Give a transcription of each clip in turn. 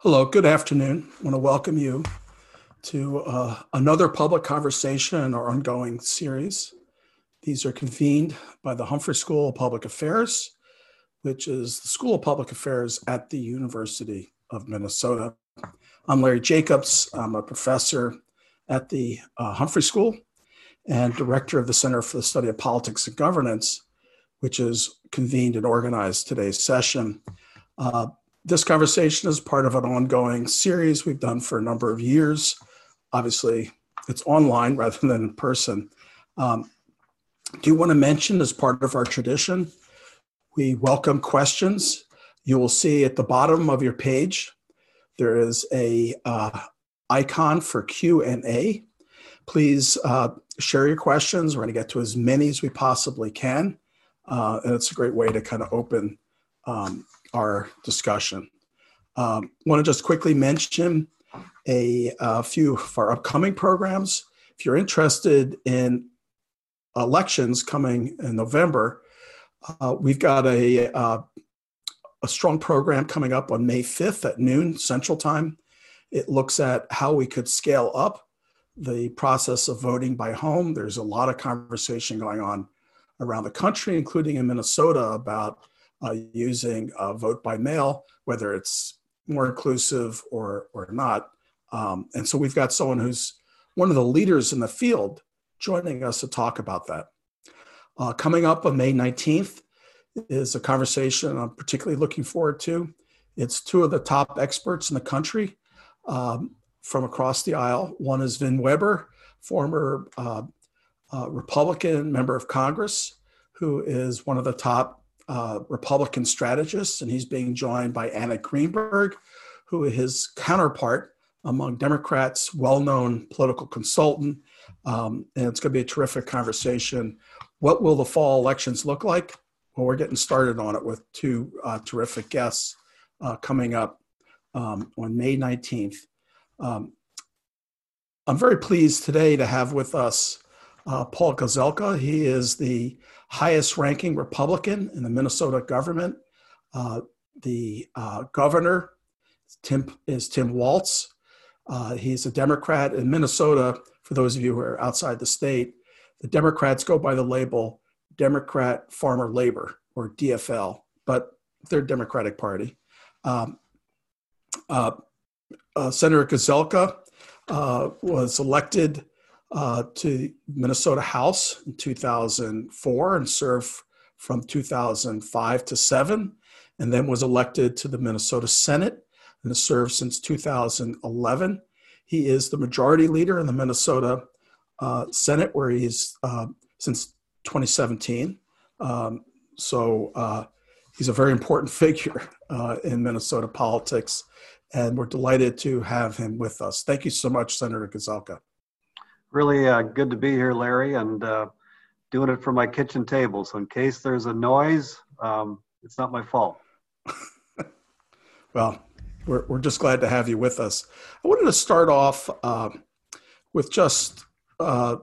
Hello, good afternoon. I want to welcome you to uh, another public conversation in our ongoing series. These are convened by the Humphrey School of Public Affairs, which is the School of Public Affairs at the University of Minnesota. I'm Larry Jacobs. I'm a professor at the uh, Humphrey School and director of the Center for the Study of Politics and Governance, which is convened and organized today's session. Uh, this conversation is part of an ongoing series we've done for a number of years. Obviously, it's online rather than in person. Um, do you want to mention, as part of our tradition, we welcome questions. You will see at the bottom of your page there is a uh, icon for Q and A. Please uh, share your questions. We're going to get to as many as we possibly can, uh, and it's a great way to kind of open um, our discussion. Um, want to just quickly mention a, a, few of our upcoming programs. If you're interested in elections coming in November, uh, we've got a, uh, a strong program coming up on May 5th at noon Central Time. It looks at how we could scale up the process of voting by home. There's a lot of conversation going on around the country, including in Minnesota, about using uh, vote by mail, whether it's more inclusive or or not. Um, and so we've got someone who's one of the leaders in the field joining us to talk about that. Uh, coming up on May 19th is a conversation I'm particularly looking forward to. It's two of the top experts in the country um, from across the aisle. One is Vin Weber, former uh, uh, Republican member of Congress, who is one of the top uh, Republican strategist, and he's being joined by Anna Greenberg, who is his counterpart among Democrats, well known political consultant. Um, and it's going to be a terrific conversation. What will the fall elections look like? Well, we're getting started on it with two uh, terrific guests uh, coming up um, on May 19th. Um, I'm very pleased today to have with us uh, Paul Gazelka. He is the highest ranking Republican in the Minnesota government. Uh, the uh, governor Tim, is Tim Walz. Uh, he's a Democrat in Minnesota. For those of you who are outside the state, the Democrats go by the label Democrat Farmer Labor or DFL, but they're Democratic Party. Um, uh, uh, Senator Gazelka uh, was elected uh, to Minnesota House in 2004 and served from 2005 to 7, and then was elected to the Minnesota Senate and has served since 2011. He is the majority leader in the Minnesota uh, Senate, where he's uh, since 2017. Um, so uh, he's a very important figure uh, in Minnesota politics, and we're delighted to have him with us. Thank you so much, Senator Gazelka really uh, good to be here, Larry, and uh, doing it from my kitchen table. So in case there's a noise, um, it's not my fault. well, we're, we're just glad to have you with us. I wanted to start off uh, with just uh,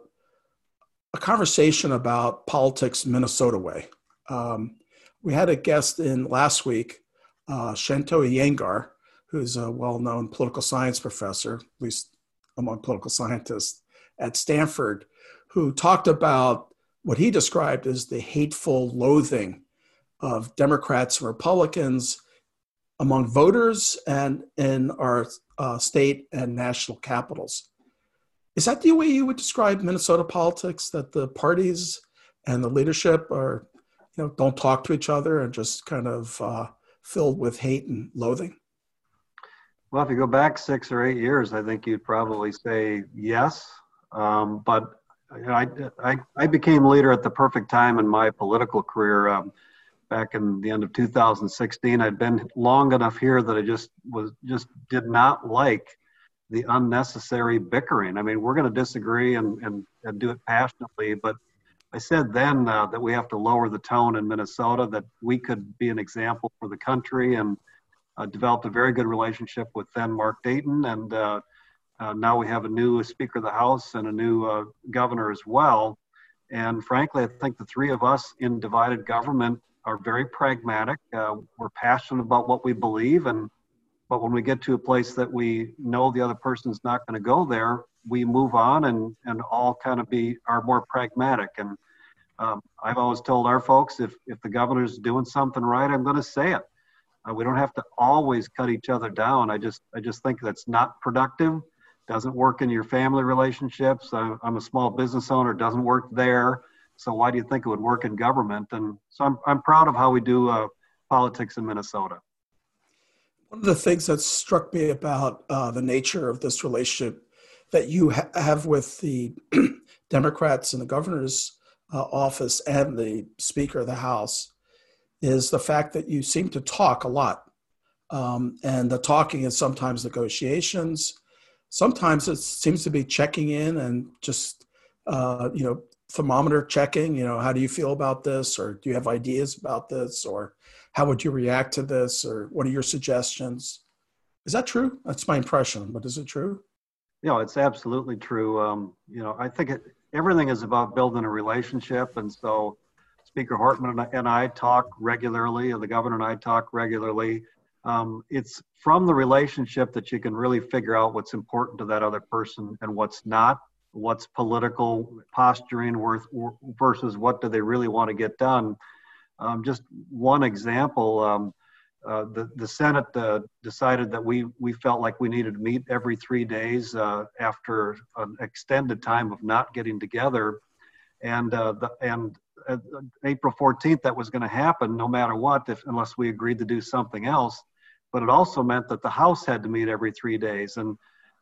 a conversation about politics Minnesota way. Um, we had a guest in last week, uh, Shanto Iyengar, who's a well-known political science professor, at least among political scientists, at Stanford who talked about what he described as the hateful loathing of Democrats and Republicans among voters and in our uh, state and national capitals. Is that the way you would describe Minnesota politics? That the parties and the leadership are, you know, don't talk to each other and just kind of uh, filled with hate and loathing? Well, if you go back six or eight years, I think you'd probably say yes. Um, but I, I, I, became leader at the perfect time in my political career. Um, back in the end of 2016, I'd been long enough here that I just was just did not like the unnecessary bickering. I mean, we're going to disagree and, and, and do it passionately, but I said then uh, that we have to lower the tone in Minnesota, that we could be an example for the country, and uh, developed a very good relationship with then Mark Dayton and uh, uh, now we have a new Speaker of the House and a new uh, governor as well. And frankly, I think the three of us in divided government are very pragmatic. Uh, we're passionate about what we believe, and But when we get to a place that we know the other person's not going to go there, we move on and, and all kind of be are more pragmatic. And um, I've always told our folks if, if the governor's doing something right, I'm going to say it. Uh, we don't have to always cut each other down. I just I just think that's not productive. Doesn't work in your family relationships. I'm a small business owner. Doesn't work there. So why do you think it would work in government? And so I'm I'm proud of how we do uh, politics in Minnesota. One of the things that struck me about uh, the nature of this relationship that you ha- have with the Democrats in the governor's uh, office and the Speaker of the House is the fact that you seem to talk a lot. Um, and the talking is sometimes negotiations. Sometimes it seems to be checking in and just, uh, you know, thermometer checking. You know, how do you feel about this? Or do you have ideas about this? Or how would you react to this? Or what are your suggestions? Is that true? That's my impression, but is it true? Know, it's absolutely true. Um, you know, I think it, everything is about building a relationship. And so Speaker Hortman and I talk regularly, and the governor and I talk regularly. Um, it's from the relationship that you can really figure out what's important to that other person and what's not, what's political posturing worth versus what do they really want to get done. Um, just one example. Um, uh, the, the Senate uh, decided that we, we felt like we needed to meet every three days uh, after an extended time of not getting together. And, uh, the, and uh, April 14th that was going to happen no matter what, if, unless we agreed to do something else. But it also meant that the House had to meet every three days. And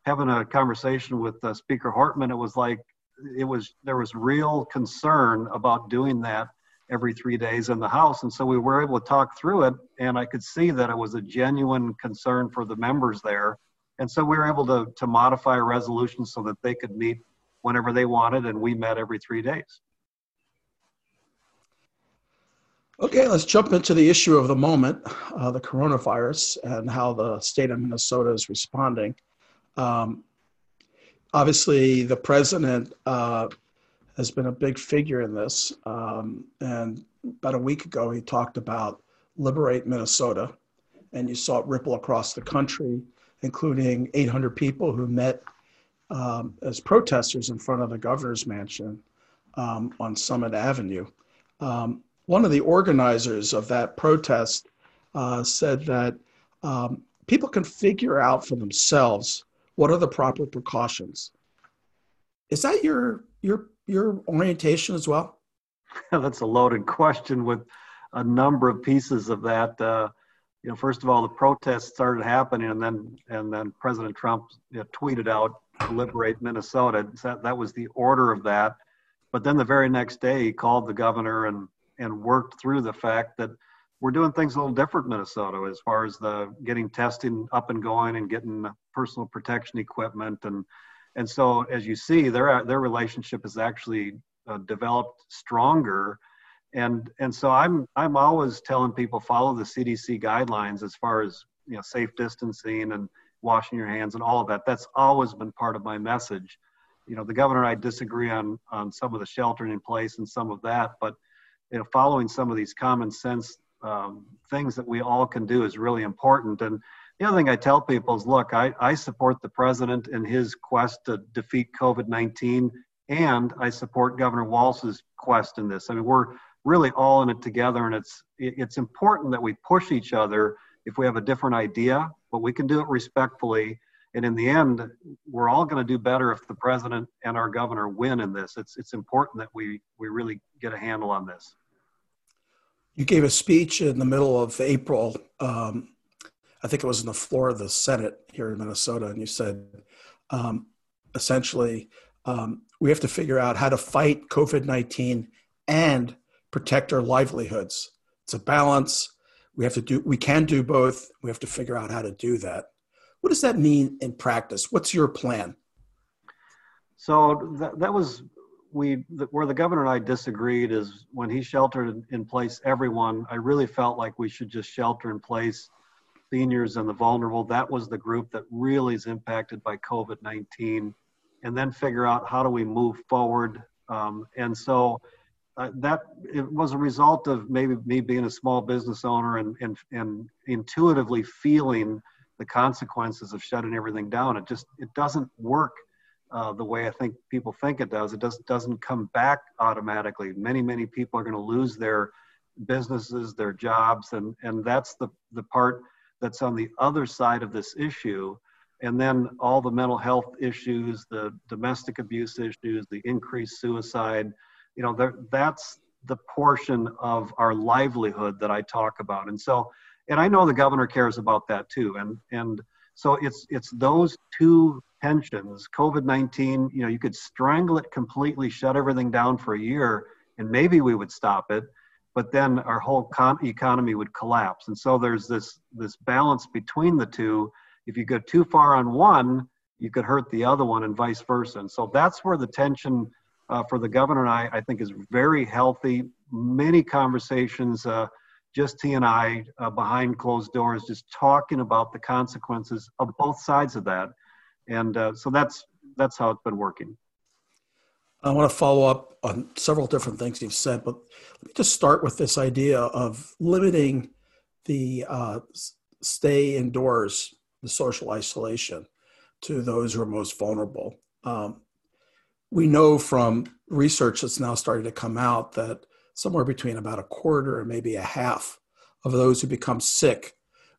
having a conversation with uh, Speaker Hortman, it was like it was there was real concern about doing that every three days in the House, and so we were able to talk through it. And I could see that it was a genuine concern for the members there, and so we were able to to modify a resolution so that they could meet whenever they wanted, and we met every three days. Okay, let's jump into the issue of the moment, uh, the coronavirus, and how the state of Minnesota is responding. Um, obviously, the president uh, has been a big figure in this. Um, and about a week ago, he talked about liberate Minnesota, and you saw it ripple across the country, including 800 people who met um, as protesters in front of the governor's mansion um, on Summit Avenue. Um, one of the organizers of that protest uh, said that um, people can figure out for themselves what are the proper precautions. Is that your your your orientation as well? That's a loaded question with a number of pieces of that. Uh, you know, first of all, the protests started happening, and then and then President Trump you know, tweeted out "Liberate Minnesota." That that was the order of that. But then the very next day, he called the governor and and worked through the fact that we're doing things a little different in Minnesota as far as the getting testing up and going and getting personal protection equipment. And and so as you see their their relationship is actually uh, developed stronger. And and so I'm I'm always telling people follow the CDC guidelines as far as you know safe distancing and washing your hands and all of that. That's always been part of my message. You know the governor and I disagree on on some of the sheltering in place and some of that but you know, following some of these common sense um, things that we all can do is really important. And the other thing I tell people is, look, I, I support the president in his quest to defeat COVID-19, and I support Governor Walz's quest in this. I mean, we're really all in it together, and it's it's important that we push each other if we have a different idea, but we can do it respectfully. And in the end, we're all going to do better if the president and our governor win in this. It's it's important that we we really get a handle on this you gave a speech in the middle of April. Um, I think it was in the floor of the Senate here in Minnesota, and you said um, essentially um, we have to figure out how to fight COVID 19 and protect our livelihoods. It's a balance. We have to do. We can do both. We have to figure out how to do that. What does that mean in practice? What's your plan? So that, that was we where the governor and I disagreed is when he sheltered in place everyone. I really felt like we should just shelter in place seniors and the vulnerable. That was the group that really is impacted by COVID nineteen, and then figure out how do we move forward. Um, and so uh, that it was a result of maybe me being a small business owner and and and intuitively feeling the consequences of shutting everything down. It just it doesn't work uh, the way I think people think it does. It does doesn't come back automatically. Many many people are going to lose their businesses, their jobs, and and that's the the part that's on the other side of this issue. And then all the mental health issues, the domestic abuse issues, the increased suicide, you know, that's the portion of our livelihood that I talk about. And so, and I know the governor cares about that too. And and so it's it's those two tensions. COVID nineteen, you know, you could strangle it completely, shut everything down for a year, and maybe we would stop it. But then our whole con- economy would collapse. And so there's this this balance between the two. If you go too far on one, you could hurt the other one, and vice versa. And so that's where the tension uh, for the governor and I, I think is very healthy. Many conversations, uh, just he and I uh, behind closed doors, just talking about the consequences of both sides of that. And uh, so that's that's how it's been working. I want to follow up on several different things you've said, but let me just start with this idea of limiting the uh, stay indoors, the social isolation, to those who are most vulnerable. Um, we know from research that's now starting to come out that somewhere between about a quarter and maybe a half of those who become sick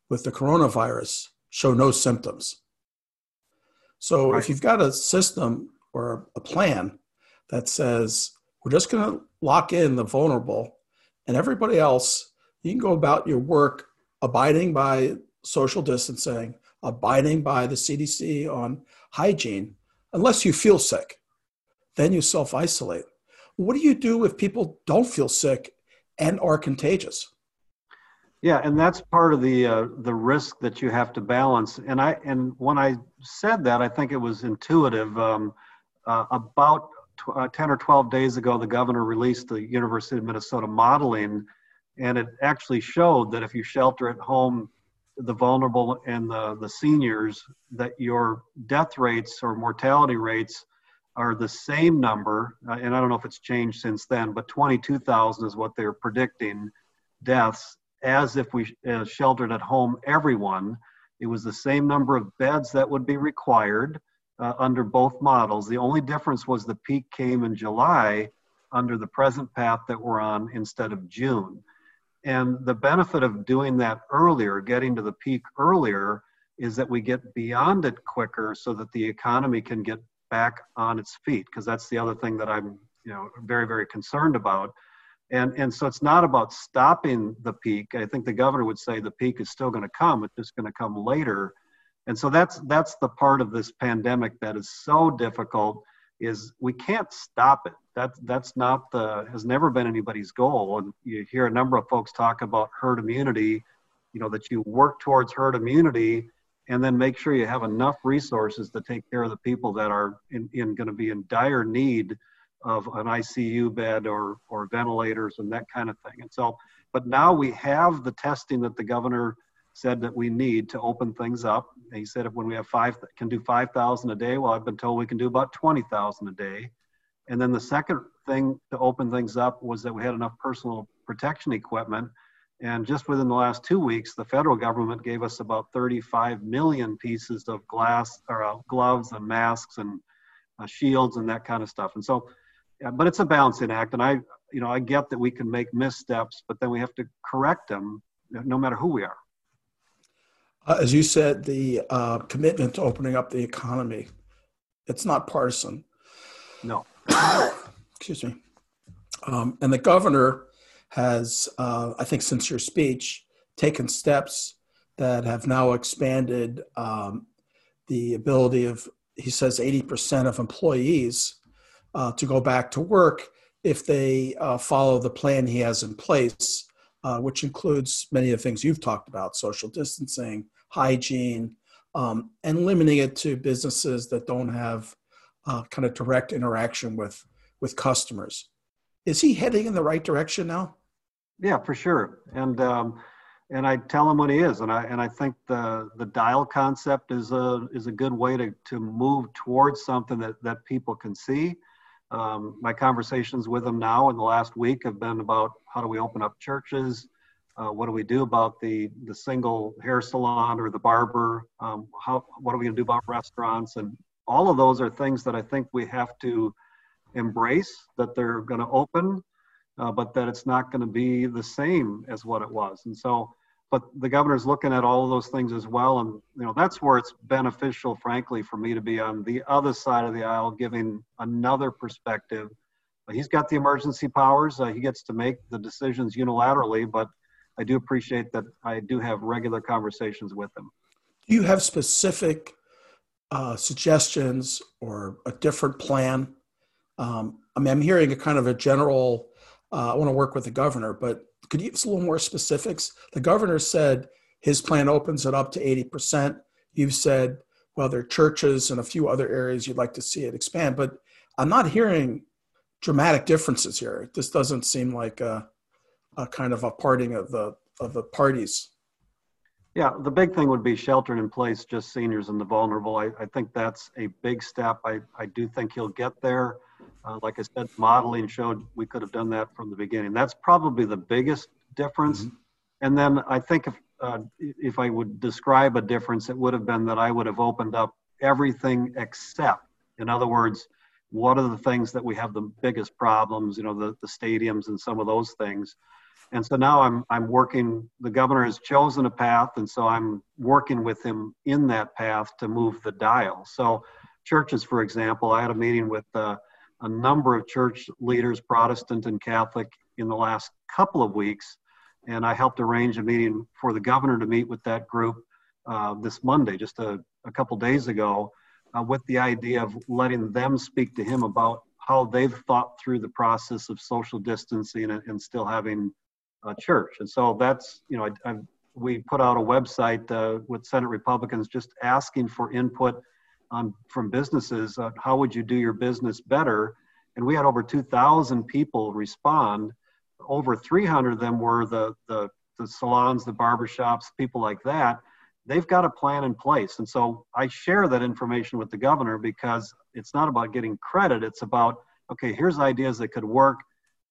with the coronavirus show no symptoms. So right. if you've got a system or a plan that says we're just going to lock in the vulnerable and everybody else, you can go about your work abiding by social distancing, abiding by the CDC on hygiene, unless you feel sick then you self isolate. What do you do if people don't feel sick and are contagious? Yeah, and that's part of the uh, the risk that you have to balance. And I and when I said that, I think it was intuitive. Um, uh, about tw- uh, ten or twelve days ago, the governor released the University of Minnesota modeling, and it actually showed that if you shelter at home the vulnerable and the, the seniors, that your death rates or mortality rates are the same number, uh, and I don't know if it's changed since then, but 22,000 is what they're predicting deaths as if we uh, sheltered at home everyone. It was the same number of beds that would be required uh, under both models. The only difference was the peak came in July under the present path that we're on instead of June. And the benefit of doing that earlier, getting to the peak earlier, is that we get beyond it quicker so that the economy can get back on its feet because that's the other thing that I'm you know very very concerned about. And, and so it's not about stopping the peak. I think the governor would say the peak is still going to come. It's just going to come later. And so that's that's the part of this pandemic that is so difficult is we can't stop it. That that's not the has never been anybody's goal. And you hear a number of folks talk about herd immunity, you know, that you work towards herd immunity and then make sure you have enough resources to take care of the people that are in, in going to be in dire need of an ICU bed or or ventilators and that kind of thing. And so, but now we have the testing that the governor said that we need to open things up. He said if when we have five can do five thousand a day. Well, I've been told we can do about twenty thousand a day. And then the second thing to open things up was that we had enough personal protection equipment and just within the last two weeks, the federal government gave us about 35 million pieces of glass or uh, gloves and masks and uh, shields and that kind of stuff. And so, but it's a balancing act. And I, you know, I get that we can make missteps, but then we have to correct them no matter who we are. Uh, as you said, the uh, commitment to opening up the economy, it's not partisan. No. Excuse me. Um, and the governor has, uh, I think, since your speech, taken steps that have now expanded um, the ability of, he says, 80% of employees uh, to go back to work if they uh, follow the plan he has in place, uh, which includes many of the things you've talked about social distancing, hygiene, um, and limiting it to businesses that don't have uh, kind of direct interaction with, with customers. Is he heading in the right direction now? Yeah, for sure. And um, and I tell him what he is, and I and I think the the dial concept is a is a good way to to move towards something that that people can see. Um, my conversations with them now in the last week have been about how do we open up churches, Uh, what do we do about the the single hair salon or the barber? Um, how what are we going to do about restaurants? And all of those are things that I think we have to embrace that they're going to open, uh, but that it's not going to be the same as what it was. And so, but the governor's looking at all of those things as well. And, you know, that's where it's beneficial, frankly, for me to be on the other side of the aisle, giving another perspective. He's got the emergency powers. Uh, he gets to make the decisions unilaterally, but I do appreciate that I do have regular conversations with him. Do you have specific uh, suggestions or a different plan? Um, I mean, I'm hearing a kind of a general, uh, I want to work with the governor, but could you give us a little more specifics? The governor said his plan opens it up to 80%. You've said, well, there are churches and a few other areas you'd like to see it expand, but I'm not hearing dramatic differences here. This doesn't seem like a, a kind of a parting of the of the parties. Yeah, the big thing would be sheltering in place just seniors and the vulnerable. I, I think that's a big step. I, I do think he'll get there. Uh, like I said, modeling showed we could have done that from the beginning. That's probably the biggest difference. Mm-hmm. And then I think if uh, if I would describe a difference, it would have been that I would have opened up everything except, in other words, what are the things that we have the biggest problems? You know, the, the stadiums and some of those things. And so now I'm I'm working. The governor has chosen a path, and so I'm working with him in that path to move the dial. So, churches, for example, I had a meeting with uh, a number of church leaders, Protestant and Catholic, in the last couple of weeks, and I helped arrange a meeting for the governor to meet with that group uh, this Monday, just a, a couple days ago, uh, with the idea of letting them speak to him about how they've thought through the process of social distancing and, and still having a church. And so that's, you know, I, I, we put out a website uh, with Senate Republicans just asking for input on, from businesses. Uh, how would you do your business better? And we had over 2,000 people respond. Over 300 of them were the, the, the salons, the barbershops, people like that. They've got a plan in place. And so I share that information with the governor because it's not about getting credit. It's about, okay, here's ideas that could work.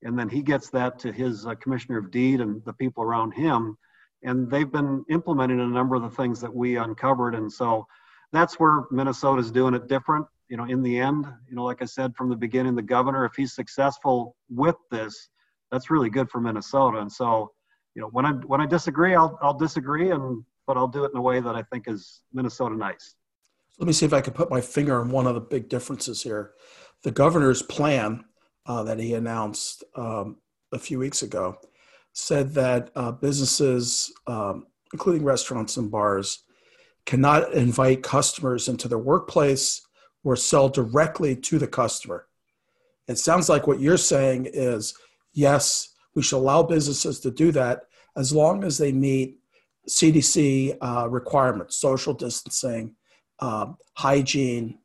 And then he gets that to his uh, commissioner of deed and the people around him. And they've been implementing a number of the things that we uncovered. And so that's where Minnesota's doing it different. You know, in the end, you know, like I said from the beginning, the governor, if he's successful with this, that's really good for Minnesota. And so, you know, when I when I disagree, I'll I'll disagree, and but I'll do it in a way that I think is Minnesota nice. Let me see if I can put my finger on one of the big differences here. The governor's plan uh, that he announced um, a few weeks ago said that uh, businesses, um, including restaurants and bars, cannot invite customers into their workplace or sell directly to the customer. It sounds like what you're saying is yes, we should allow businesses to do that as long as they meet CDC uh, requirements, social distancing, um, hygiene.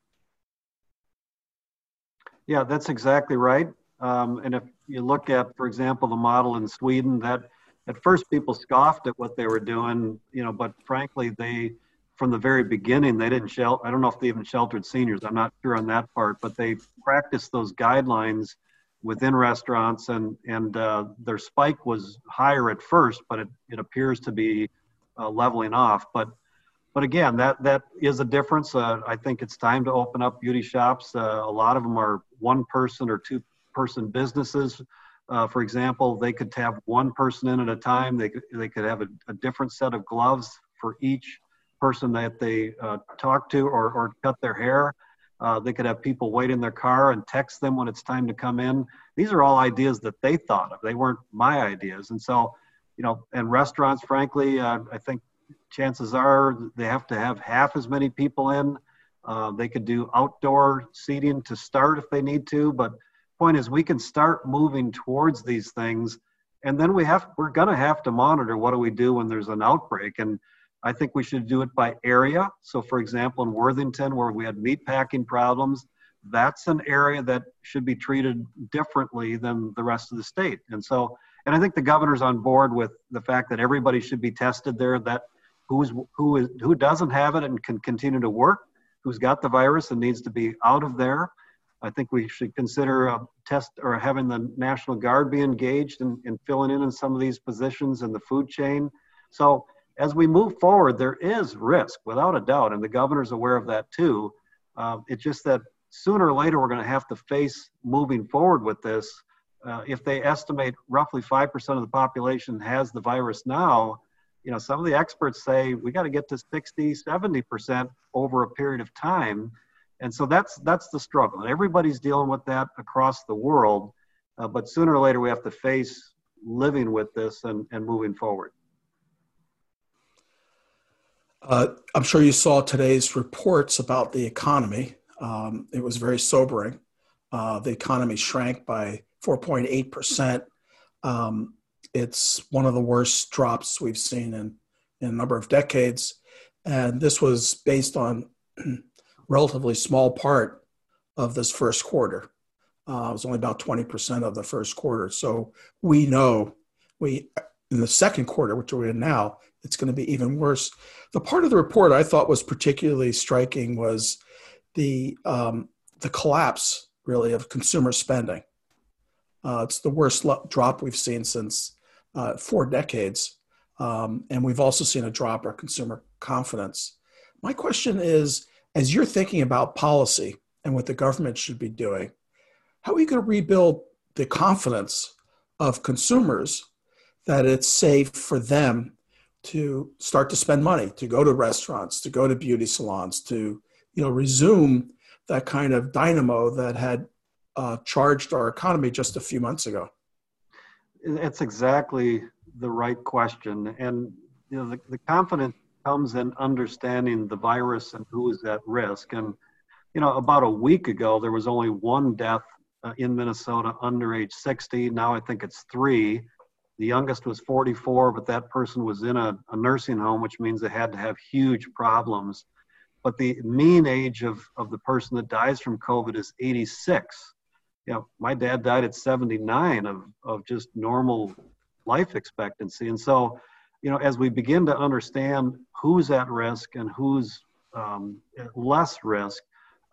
Yeah, that's exactly right. Um, and if you look at, for example, the model in Sweden, that at first people scoffed at what they were doing, you know, but frankly, they from the very beginning, they didn't shelter. I don't know if they even sheltered seniors. I'm not sure on that part, but they practiced those guidelines within restaurants, and and uh, their spike was higher at first, but it, it appears to be uh, leveling off. But but again, that that is a difference. Uh, I think it's time to open up beauty shops. Uh, a lot of them are one person or two person businesses. Uh, for example, they could have one person in at a time. They could, they could have a, a different set of gloves for each person that they uh, talk to or, or cut their hair. Uh, they could have people wait in their car and text them when it's time to come in. These are all ideas that they thought of. They weren't my ideas. And so, you know, and restaurants, frankly, uh, I think chances are they have to have half as many people in. Uh, they could do outdoor seating to start if they need to. But point is, we can start moving towards these things. And then we have, we're going to have to monitor what do we do when there's an outbreak. And I think we should do it by area. So, for example, in Worthington, where we had meat packing problems, that's an area that should be treated differently than the rest of the state. And so, and I think the governor's on board with the fact that everybody should be tested there. That who's who is who doesn't have it and can continue to work, who's got the virus and needs to be out of there. I think we should consider a test or having the National Guard be engaged in, in filling in in some of these positions in the food chain. So as we move forward, there is risk without a doubt, and the governor's aware of that too. Uh, it's just that sooner or later we're going to have to face moving forward with this. Uh, if they estimate roughly 5% of the population has the virus now, you know, some of the experts say we got to get to 60, 70% over a period of time. And so that's that's the struggle. And everybody's dealing with that across the world. Uh, but sooner or later we have to face living with this and, and moving forward. Uh, I'm sure you saw today's reports about the economy. Um, it was very sobering. Uh, the economy shrank by 4.8%. Um, it's one of the worst drops we've seen in, in a number of decades. And this was based on relatively small part of this first quarter. Uh, it was only about 20% of the first quarter. So we know we in the second quarter, which we're in now, it's going to be even worse. The part of the report I thought was particularly striking was the um, the collapse, really, of consumer spending. Uh, it's the worst lo- drop we've seen since uh, four decades, um, and we've also seen a drop in consumer confidence. My question is, as you're thinking about policy and what the government should be doing, how are you going to rebuild the confidence of consumers that it's safe for them to start to spend money, to go to restaurants, to go to beauty salons, to you know resume that kind of dynamo that had uh, charged our economy just a few months ago. It's exactly the right question, and you know the, the confidence comes in understanding the virus and who is at risk. And you know, about a week ago, there was only one death uh, in Minnesota under age 60. Now I think it's three the youngest was 44, but that person was in a, a, nursing home, which means they had to have huge problems. But the mean age of, of the person that dies from COVID is 86. You know, my dad died at 79 of, of just normal life expectancy. And so, you know, as we begin to understand who's at risk and who's um, less risk,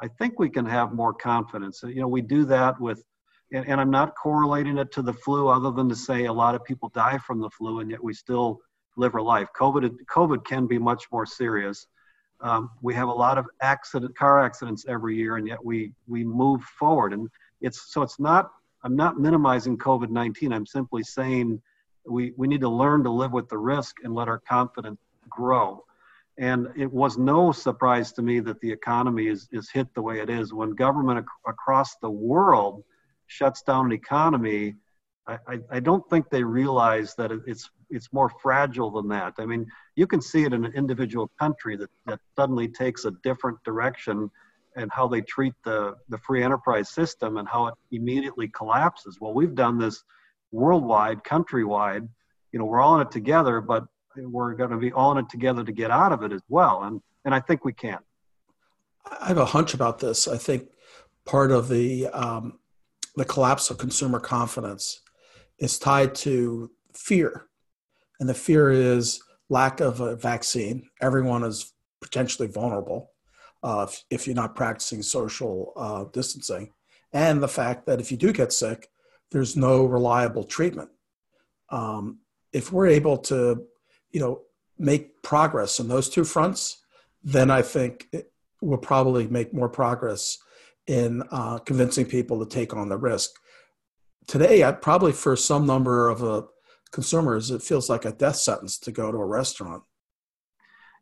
I think we can have more confidence. You know, we do that with and, and I'm not correlating it to the flu other than to say a lot of people die from the flu and yet we still live our life. COVID, COVID can be much more serious. Um, we have a lot of accident, car accidents every year, and yet we we move forward. And it's so it's not. I'm not minimizing COVID-19. I'm simply saying we we need to learn to live with the risk and let our confidence grow. And it was no surprise to me that the economy is is hit the way it is when government ac- across the world shuts down an economy, I, I, I don't think they realize that it's it's more fragile than that. I mean, you can see it in an individual country that, that suddenly takes a different direction and how they treat the, the free enterprise system and how it immediately collapses. Well, we've done this worldwide, countrywide. You know, we're all in it together, but we're going to be all in it together to get out of it as well. And and I think we can. I have a hunch about this. I think part of the um, the collapse of consumer confidence is tied to fear. And the fear is lack of a vaccine. Everyone is potentially vulnerable uh, if, if, you're not practicing social uh, distancing. And the fact that if you do get sick, there's no reliable treatment. Um, if we're able to, you know, make progress on those two fronts, then I think we'll probably make more progress in uh, convincing people to take on the risk. Today, I, probably for some number of uh, consumers, it feels like a death sentence to go to a restaurant.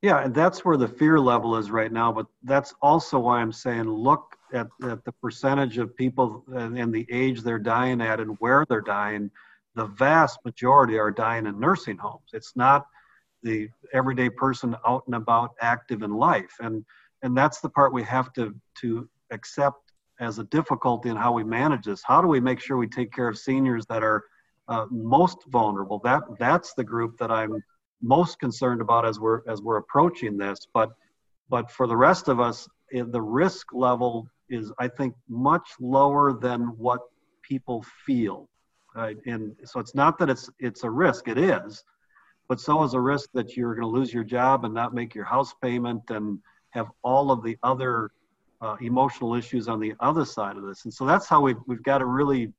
Yeah, and that's where the fear level is right now. But that's also why I'm saying look at, at the percentage of people and, and the age they're dying at and where they're dying. The vast majority are dying in nursing homes. It's not the everyday person out and about active in life. And and that's the part we have to to accept as a difficulty in how we manage this. How do we make sure we take care of seniors that are uh, most vulnerable? That that's the group that I'm most concerned about as we're as we're approaching this. But but for the rest of us, the risk level is I think much lower than what people feel. Right? And so it's not that it's it's a risk. It is, but so is a risk that you're going to lose your job and not make your house payment and have all of the other uh, emotional issues on the other side of this. And so that's how we've, we've got to really,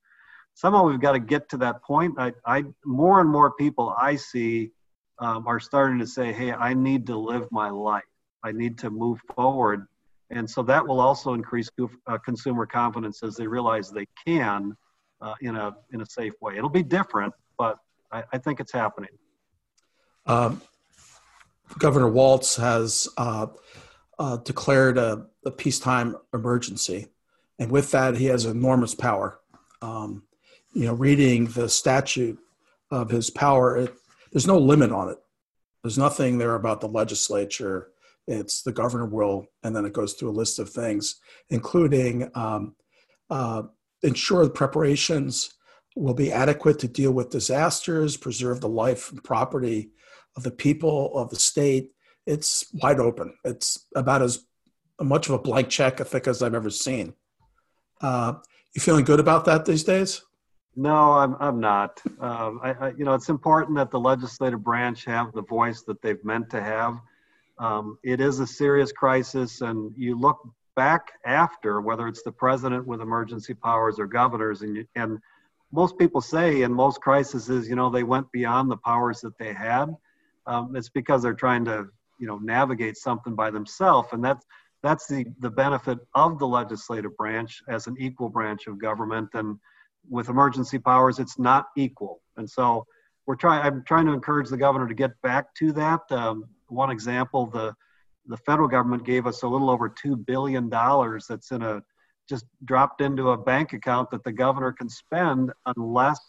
somehow we've got to get to that point. I, I more and more people I see um, are starting to say, hey, I need to live my life. I need to move forward. And so that will also increase uh, consumer confidence as they realize they can uh, in, a, in a safe way. It'll be different, but I, I think it's happening. Um, Governor Walz has uh, uh, declared a, a, peacetime emergency, and with that, he has enormous power. Um, you know, reading the statute of his power, it, there's no limit on it. There's nothing there about the legislature. It's the governor will, and then it goes through a list of things, including um, uh, ensure the preparations will be adequate to deal with disasters, preserve the life and property of the people of the state. It's wide open. It's about as much of a blank check, I think, as I've ever seen. Uh, you feeling good about that these days? No, I'm. I'm not. Um, I, I, you know, it's important that the legislative branch have the voice that they've meant to have. Um, it is a serious crisis, and you look back after, whether it's the president with emergency powers or governors, and you, and most people say in most crises, you know, they went beyond the powers that they had. Um, it's because they're trying to, you know, navigate something by themselves, and that's that's the the benefit of the legislative branch as an equal branch of government. And with emergency powers, it's not equal, and so we're trying. I'm trying to encourage the governor to get back to that. Um, one example, the the federal government gave us a little over two billion dollars that's in a just dropped into a bank account that the governor can spend unless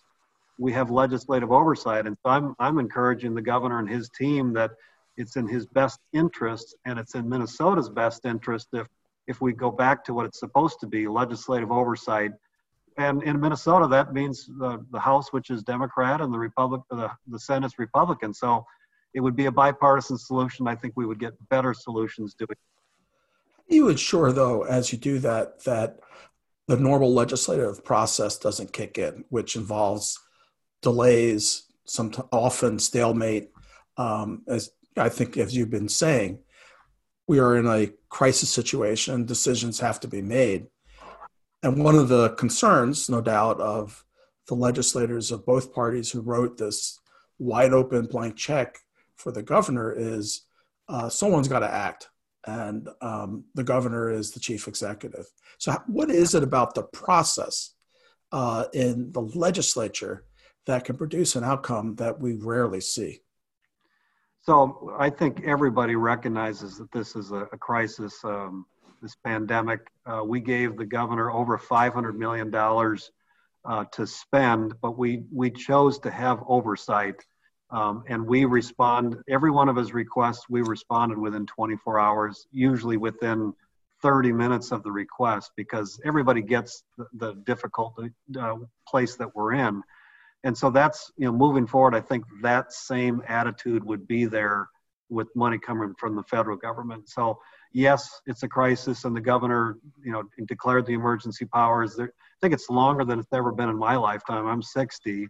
we have legislative oversight. And so I'm, I'm encouraging the governor and his team that it's in his best interest and it's in Minnesota's best interest if, if we go back to what it's supposed to be legislative oversight. And in Minnesota, that means the, the House, which is Democrat, and the Republic, the, the Senate's Republican. So it would be a bipartisan solution. I think we would get better solutions doing you ensure, though, as you do that, that the normal legislative process doesn't kick in, which involves delays, some often stalemate. Um, as I think, as you've been saying, we are in a crisis situation. Decisions have to be made, and one of the concerns, no doubt, of the legislators of both parties who wrote this wide open blank check for the governor is uh, someone's got to act and um, the governor is the chief executive. So, what is it about the process uh, in the legislature that can produce an outcome that we rarely see? So, I think everybody recognizes that this is a, a crisis. Um, this pandemic, uh, we gave the governor over $500 million uh, to spend, but we we chose to have oversight um, and we respond, every one of his requests, we responded within 24 hours, usually within 30 minutes of the request, because everybody gets the, the difficult uh, place that we're in. And so that's, you know, moving forward, I think that same attitude would be there with money coming from the federal government. So, yes, it's a crisis, and the governor, you know, declared the emergency powers. There, I think it's longer than it's ever been in my lifetime. I'm 60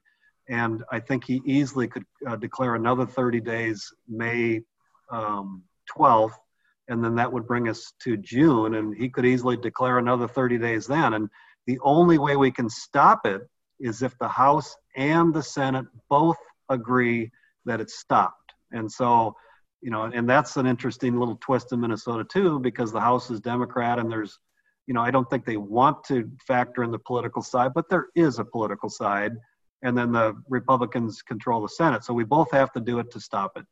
and I think he easily could uh, declare another 30 days, May um, 12th, and then that would bring us to June, and he could easily declare another 30 days then. And the only way we can stop it is if the House and the Senate both agree that it's stopped. And so, you know, and that's an interesting little twist in Minnesota too, because the House is Democrat and there's, you know, I don't think they want to factor in the political side, but there is a political side and then the Republicans control the Senate. So we both have to do it to stop it.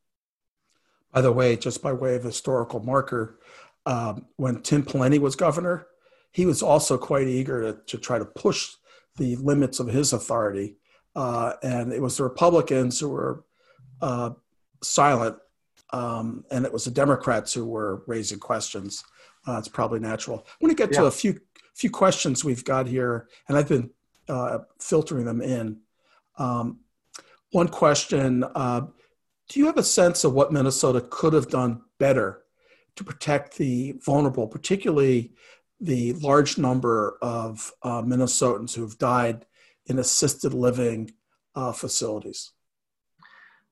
By the way, just by way of historical marker, um, when Tim Pawlenty was governor, he was also quite eager to, to try to push the limits of his authority. Uh, and it was the Republicans who were uh, silent, um, and it was the Democrats who were raising questions. Uh, it's probably natural. I want to get yeah. to a few few questions we've got here, and I've been uh, filtering them in. Um, one question uh, Do you have a sense of what Minnesota could have done better to protect the vulnerable, particularly the large number of uh, Minnesotans who've died in assisted living uh, facilities?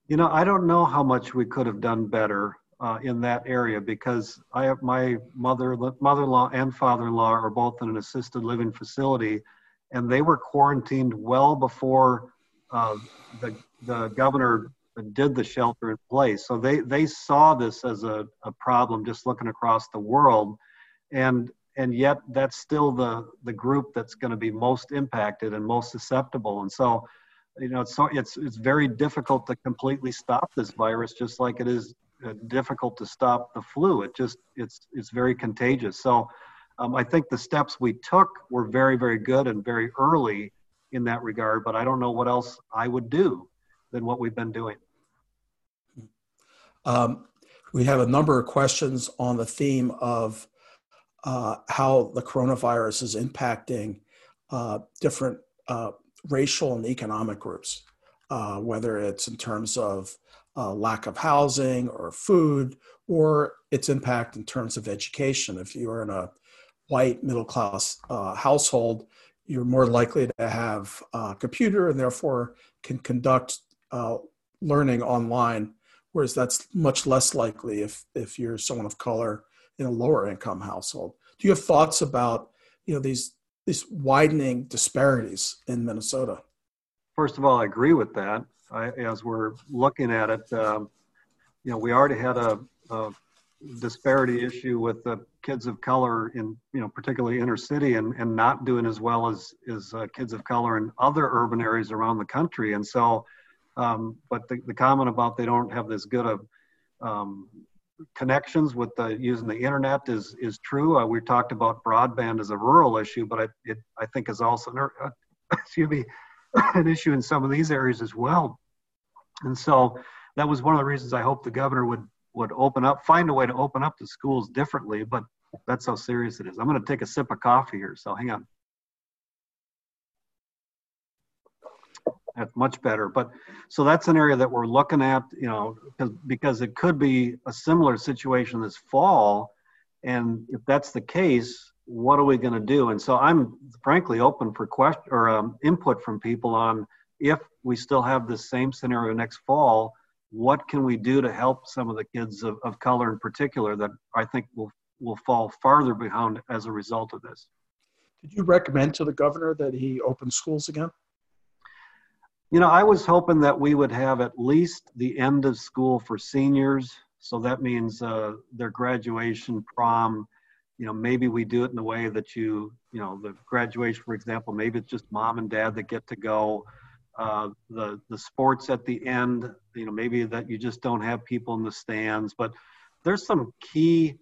You know, I don't know how much we could have done better. uh, in that area because I have my mother, mother-in-law and father-in-law are both in an assisted living facility, and they were quarantined well before uh, the the governor did the shelter in place. So they they saw this as a, a problem just looking across the world, and and yet that's still the the group that's going to be most impacted and most susceptible. And so, you know, it's so it's it's very difficult to completely stop this virus, just like it is uh, difficult to stop the flu. It just it's it's very contagious. So. Um, I think the steps we took were very, very good and very early in that regard, but I don't know what else I would do than what we've been doing. Um, we have a number of questions on the theme of uh, how the coronavirus is impacting uh, different uh, racial and economic groups, uh, whether it's in terms of uh, lack of housing or food, or its impact in terms of education. If you're in a white middle class uh, household, you're more likely to have a computer and therefore can conduct learning online whereas that's much less likely if if you're someone of color in a lower income household. Do you have thoughts about you know these these widening disparities in Minnesota? First of all, I agree with that. I, as we're looking at it, um, you know, we already had a, a, disparity issue with the kids of color in, you know, particularly inner city, and, and not doing as well as as uh, kids of color in other urban areas around the country. And so, um, but the, the comment about they don't have this good of um, connections with the using the internet is is true. Uh, we talked about broadband as a rural issue, but I, it I think is also uh, excuse me an issue in some of these areas as well. And so that was one of the reasons I hope the governor would would open up, find a way to open up the schools differently. But that's how serious it is. I'm going to take a sip of coffee here, so hang on. That's much better. But so that's an area that we're looking at, you know, because because it could be a similar situation this fall. And if that's the case, what are we going to do? And so I'm frankly open for question or um, input from people on if we still have the same scenario next fall, what can we do to help some of the kids of, of color in particular that I think will will fall farther behind as a result of this. Did you recommend to the governor that he open schools again? You know, I was hoping that we would have at least the end of school for seniors. So that means uh, their graduation, prom. You know, maybe we do it in the way that you, you know, the graduation, for example, maybe it's just mom and dad that get to go. Uh, the the sports at the end, you know, maybe that you just don't have people in the stands. But there's some key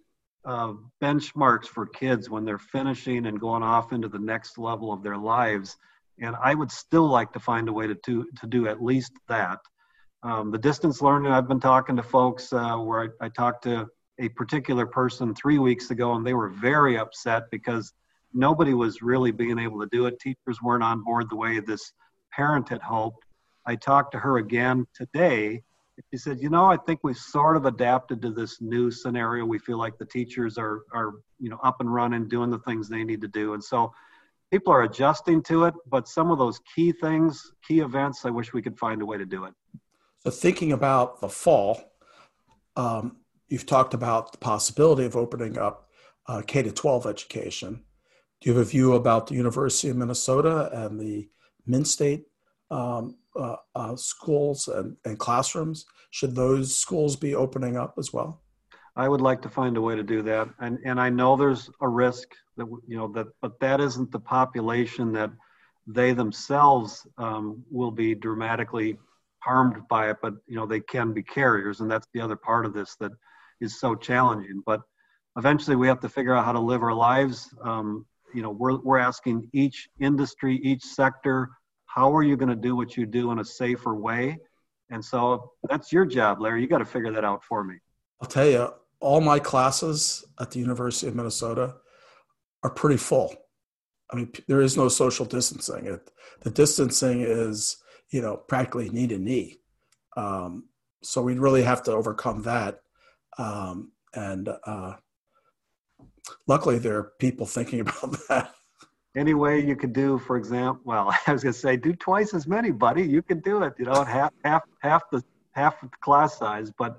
uh, benchmarks for kids when they're finishing and going off into the next level of their lives and I would still like to find a way to to, to do at least that. Um, the distance learning, I've been talking to folks uh, where I, I, talked to a particular person three weeks ago, and they were very upset because nobody was really being able to do it. Teachers weren't on board the way this parent had hoped. I talked to her again today. She said, "You know, I think we've sort of adapted to this new scenario. We feel like the teachers are are you know up and running, doing the things they need to do, and so." People are adjusting to it, but some of those key things, key events, I wish we could find a way to do it. So, thinking about the fall, um, you've talked about the possibility of opening up uh, K to 12 education. Do you have a view about the University of Minnesota and the Min State um, uh, uh, schools and, and classrooms? Should those schools be opening up as well? I would like to find a way to do that, and and I know there's a risk that you know that, but that isn't the population that they themselves um, will be dramatically harmed by it. But you know they can be carriers, and that's the other part of this that is so challenging. But eventually, we have to figure out how to live our lives. Um, you know, we're we're asking each industry, each sector, how are you going to do what you do in a safer way? And so that's your job, Larry. You got to figure that out for me. I'll tell you, all my classes at the University of Minnesota are pretty full. I mean, there is no social distancing. It, the distancing is, you know, practically knee to knee. Um, so we'd really have to overcome that. Um, and uh, luckily, there are people thinking about that. Any way you could do, for example, well, I was going to say, do twice as many, buddy. You can do it. You know, half half half the half the class size, but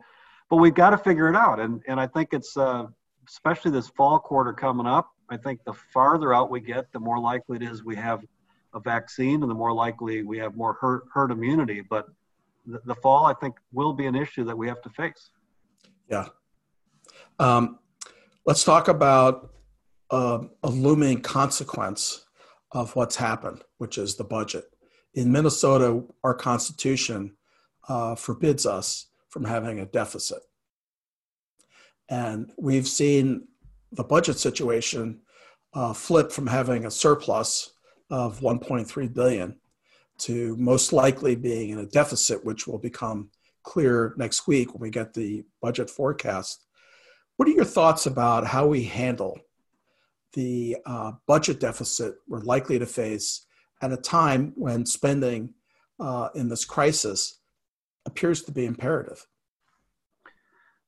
but we've got to figure it out. And and I think it's uh, especially this fall quarter coming up. I think the farther out we get, the more likely it is we have a vaccine, and the more likely we have more herd, herd immunity. But the, the fall, I think, will be an issue that we have to face. Yeah. Um, let's talk about uh, a looming consequence of what's happened, which is the budget. In Minnesota, our Constitution uh, forbids us from having a deficit. And we've seen the budget situation uh, flip from having a surplus of 1.3 billion to most likely being in a deficit, which will become clear next week when we get the budget forecast. What are your thoughts about how we handle the uh, budget deficit we're likely to face at a time when spending uh, in this crisis appears to be imperative?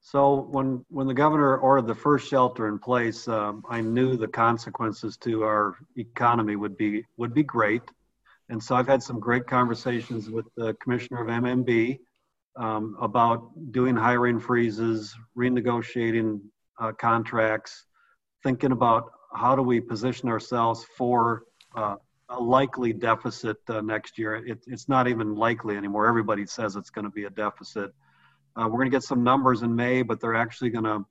So when when the governor ordered the first shelter in place, um, I knew the consequences to our economy would be would be great, and so I've had some great conversations with the commissioner of MMB um, about doing hiring freezes, renegotiating uh, contracts, thinking about how do we position ourselves for uh, a likely deficit uh, next year. It, it's not even likely anymore. Everybody says it's going to be a deficit. Uh, we're going to get some numbers in May, but they're actually going to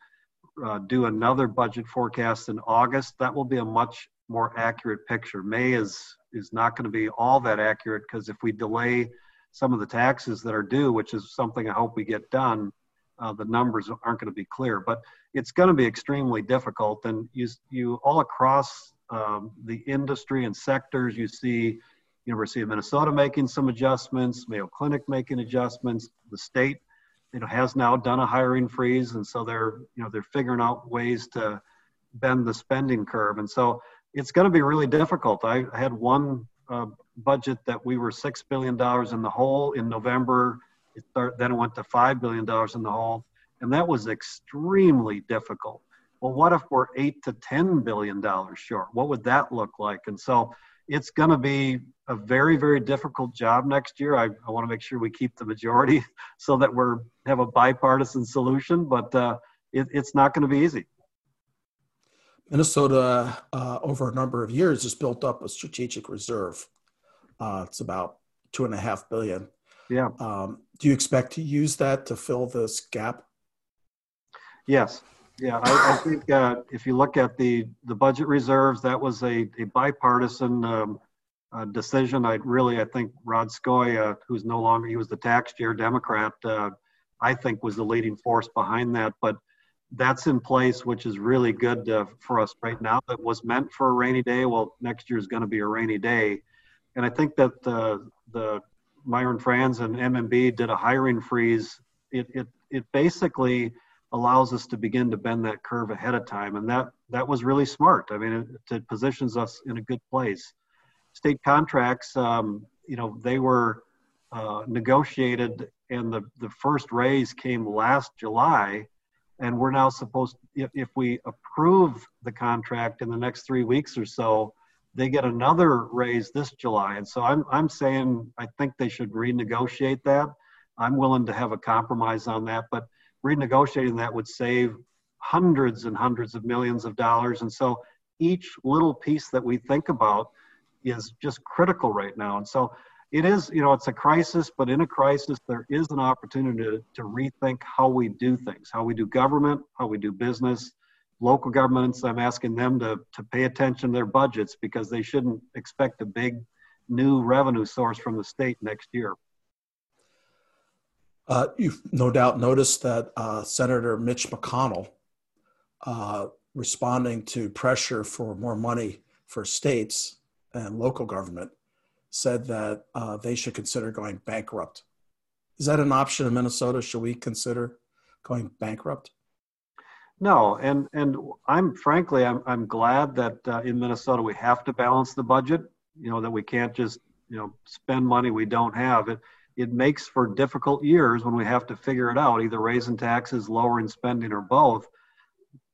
uh, do another budget forecast in August. That will be a much more accurate picture. May is is not going to be all that accurate because if we delay some of the taxes that are due, which is something I hope we get done, uh, the numbers aren't going to be clear. But it's going to be extremely difficult, and you you all across um, the industry and sectors, you see University of Minnesota making some adjustments, Mayo Clinic making adjustments, the state you know has now done a hiring freeze and so they're you know they're figuring out ways to bend the spending curve. And so it's going to be really difficult. I had one uh, budget that we were six billion dollars in the hole in november. It start, then it went to five billion dollars in the hole and that was extremely difficult. Well what if we're eight to ten billion dollars short? What would that look like? And so it's going to be a very very difficult job next year. I, I want to make sure we keep the majority so that we're have a bipartisan solution, but uh, it, it's not going to be easy. Minnesota, uh, over a number of years, has built up a strategic reserve. Uh, it's about two and a half billion. Yeah. Um, do you expect to use that to fill this gap? Yes. Yeah, I, I think uh, if you look at the the budget reserves, that was a, a bipartisan um, uh, decision. I really, I think Rod Skoe, uh, who's no longer, he was the tax chair Democrat, uh, I think was the leading force behind that. But that's in place, which is really good uh, for us right now. That was meant for a rainy day. Well, next year is going to be a rainy day, and I think that the the Myron Frans and MMB did a hiring freeze. It it it basically allows us to begin to bend that curve ahead of time, and that that was really smart. I mean, it, it positions us in a good place. State contracts, um, you know, they were uh, negotiated, and the the first raise came last July, and we're now supposed if, if we approve the contract in the next three weeks or so, they get another raise this July, and so I'm I'm saying I think they should renegotiate that. I'm willing to have a compromise on that, but renegotiating that would save hundreds and hundreds of millions of dollars. And so each little piece that we think about is just critical right now. And so it is, you know, it's a crisis, but in a crisis, there is an opportunity to, to rethink how we do things, how we do government, how we do business. Local governments, I'm asking them to, to pay attention to their budgets because they shouldn't expect a big new revenue source from the state next year. Uh, you've no doubt noticed that uh, Senator Mitch McConnell, uh, responding to pressure for more money for states and local government, said that uh, they should consider going bankrupt. Is that an option in Minnesota? Should we consider going bankrupt? No, and and I'm frankly I'm I'm glad that uh, in Minnesota we have to balance the budget. You know that we can't just you know spend money we don't have. It it makes for difficult years when we have to figure it out, either raising taxes, lowering spending, or both.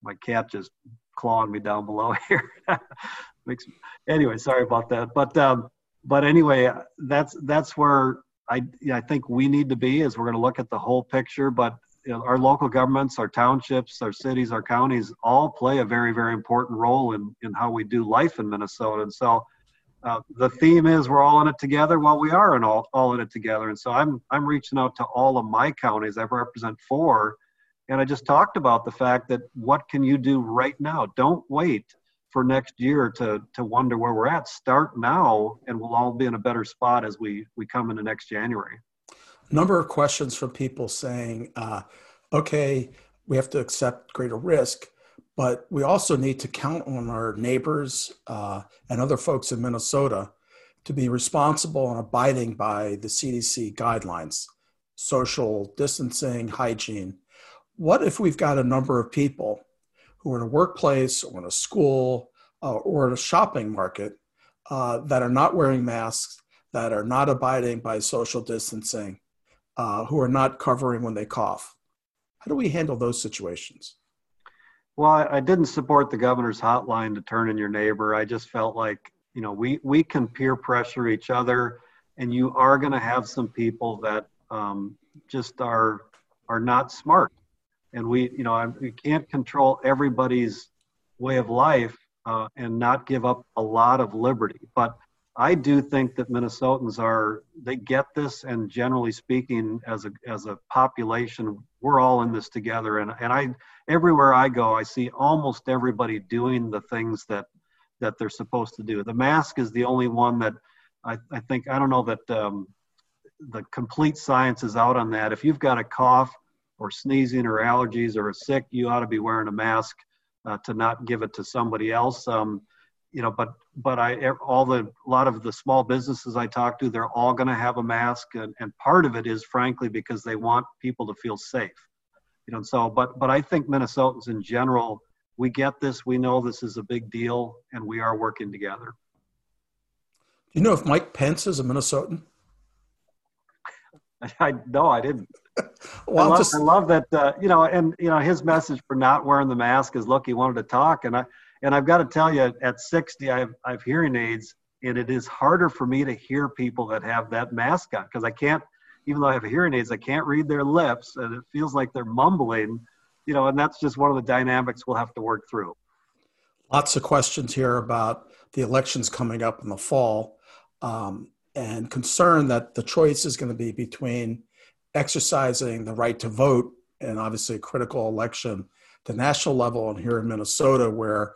My cat just clawing me down below here. makes anyway. Sorry about that, but um, but anyway, that's that's where I I think we need to be. Is we're going to look at the whole picture, but you know, our local governments, our townships, our cities, our counties all play a very, very important role in, in how we do life in Minnesota. And so uh, the theme is we're all in it together. Well, we are in all, all in it together. And so I'm, I'm reaching out to all of my counties. I represent four. And I just talked about the fact that what can you do right now? Don't wait for next year to, to wonder where we're at. Start now, and we'll all be in a better spot as we, we come into next January number of questions from people saying, uh, okay, we have to accept greater risk, but we also need to count on our neighbors uh, and other folks in Minnesota to be responsible and abiding by the CDC guidelines, social distancing, hygiene. What if we've got a number of people who are in a workplace or in a school uh, or in a shopping market uh, that are not wearing masks, that are not abiding by social distancing, uh, who are not covering when they cough. How do we handle those situations? Well, I, I didn't support the governor's hotline to turn in your neighbor. I just felt like, you know, we, we can peer pressure each other, and you are going to have some people that um, just are are not smart. And we, you know, we can't control everybody's way of life uh, and not give up a lot of liberty. But I do think that Minnesotans are they get this, and generally speaking, as a as a population, we're all in this together. And and I everywhere I go, I see almost everybody doing the things that that they're supposed to do. The mask is the only one that I, I think I don't know that um, the complete science is out on that. If you've got a cough or sneezing or allergies or a sick, you ought to be wearing a mask uh, to not give it to somebody else. Um, you know, but but I all the a lot of the small businesses I talk to, they're all going to have a mask, and, and part of it is frankly because they want people to feel safe. You know, so but but I think Minnesotans in general, we get this, we know this is a big deal, and we are working together. Do you know if Mike Pence is a Minnesotan? I no, I didn't. well, I love, just... I love that. Uh, you know, and you know his message for not wearing the mask is, look, he wanted to talk, and I and I've got to tell you, at 60, I have, I have hearing aids, and it is harder for me to hear people that have that mask on because I can't, even though I have hearing aids, I can't read their lips, and it feels like they're mumbling, you know, and that's just one of the dynamics we'll have to work through. Lots of questions here about the elections coming up in the fall, um, and concern that the choice is going to be between exercising the right to vote and obviously a critical election the national level and here in Minnesota, where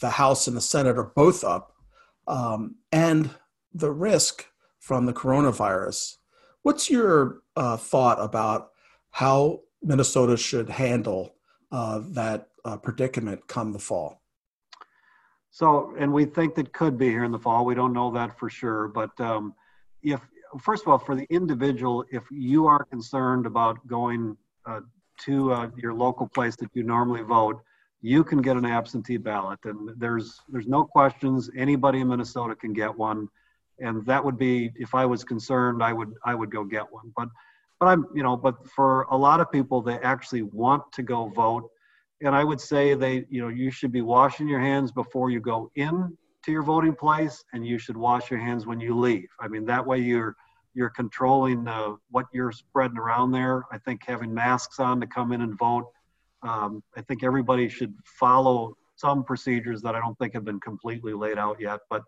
the House and the Senate are both up, um, and the risk from the coronavirus. What's your uh, thought about how Minnesota should handle uh, that uh, predicament come the fall? So, and we think that could be here in the fall. We don't know that for sure, but um, if first of all, for the individual, if you are concerned about going uh, to uh, your local place that you normally vote, you can get an absentee ballot, and there's there's no questions. Anybody in Minnesota can get one, and that would be if I was concerned, I would I would go get one. But but I'm you know but for a lot of people, they actually want to go vote, and I would say they you know you should be washing your hands before you go in to your voting place, and you should wash your hands when you leave. I mean that way you're you're controlling uh, what you're spreading around there. I think having masks on to come in and vote. Um, I think everybody should follow some procedures that I don't think have been completely laid out yet. But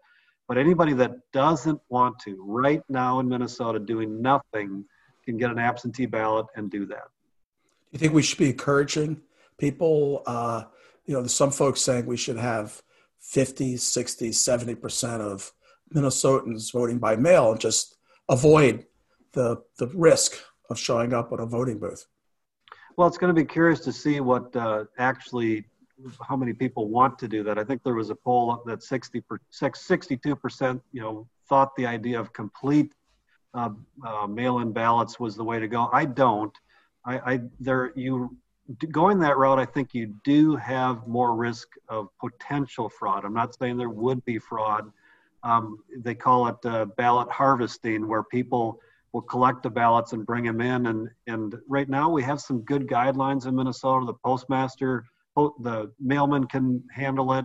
but anybody that doesn't want to, right now in Minnesota, doing nothing, can get an absentee ballot and do that. Do you think we should be encouraging people? Uh, you know, there's some folks saying we should have 50, 60, 70% of Minnesotans voting by mail and just avoid the the risk of showing up at a voting booth. Well, it's going to be curious to see what uh, actually how many people want to do that. I think there was a poll that 60 per, 62 percent, you know, thought the idea of complete uh, uh, mail-in ballots was the way to go. I don't. I, I there you going that route. I think you do have more risk of potential fraud. I'm not saying there would be fraud um, they call it uh, ballot harvesting, where people will collect the ballots and bring them in. And, and right now we have some good guidelines in Minnesota. The postmaster, the mailman can handle it,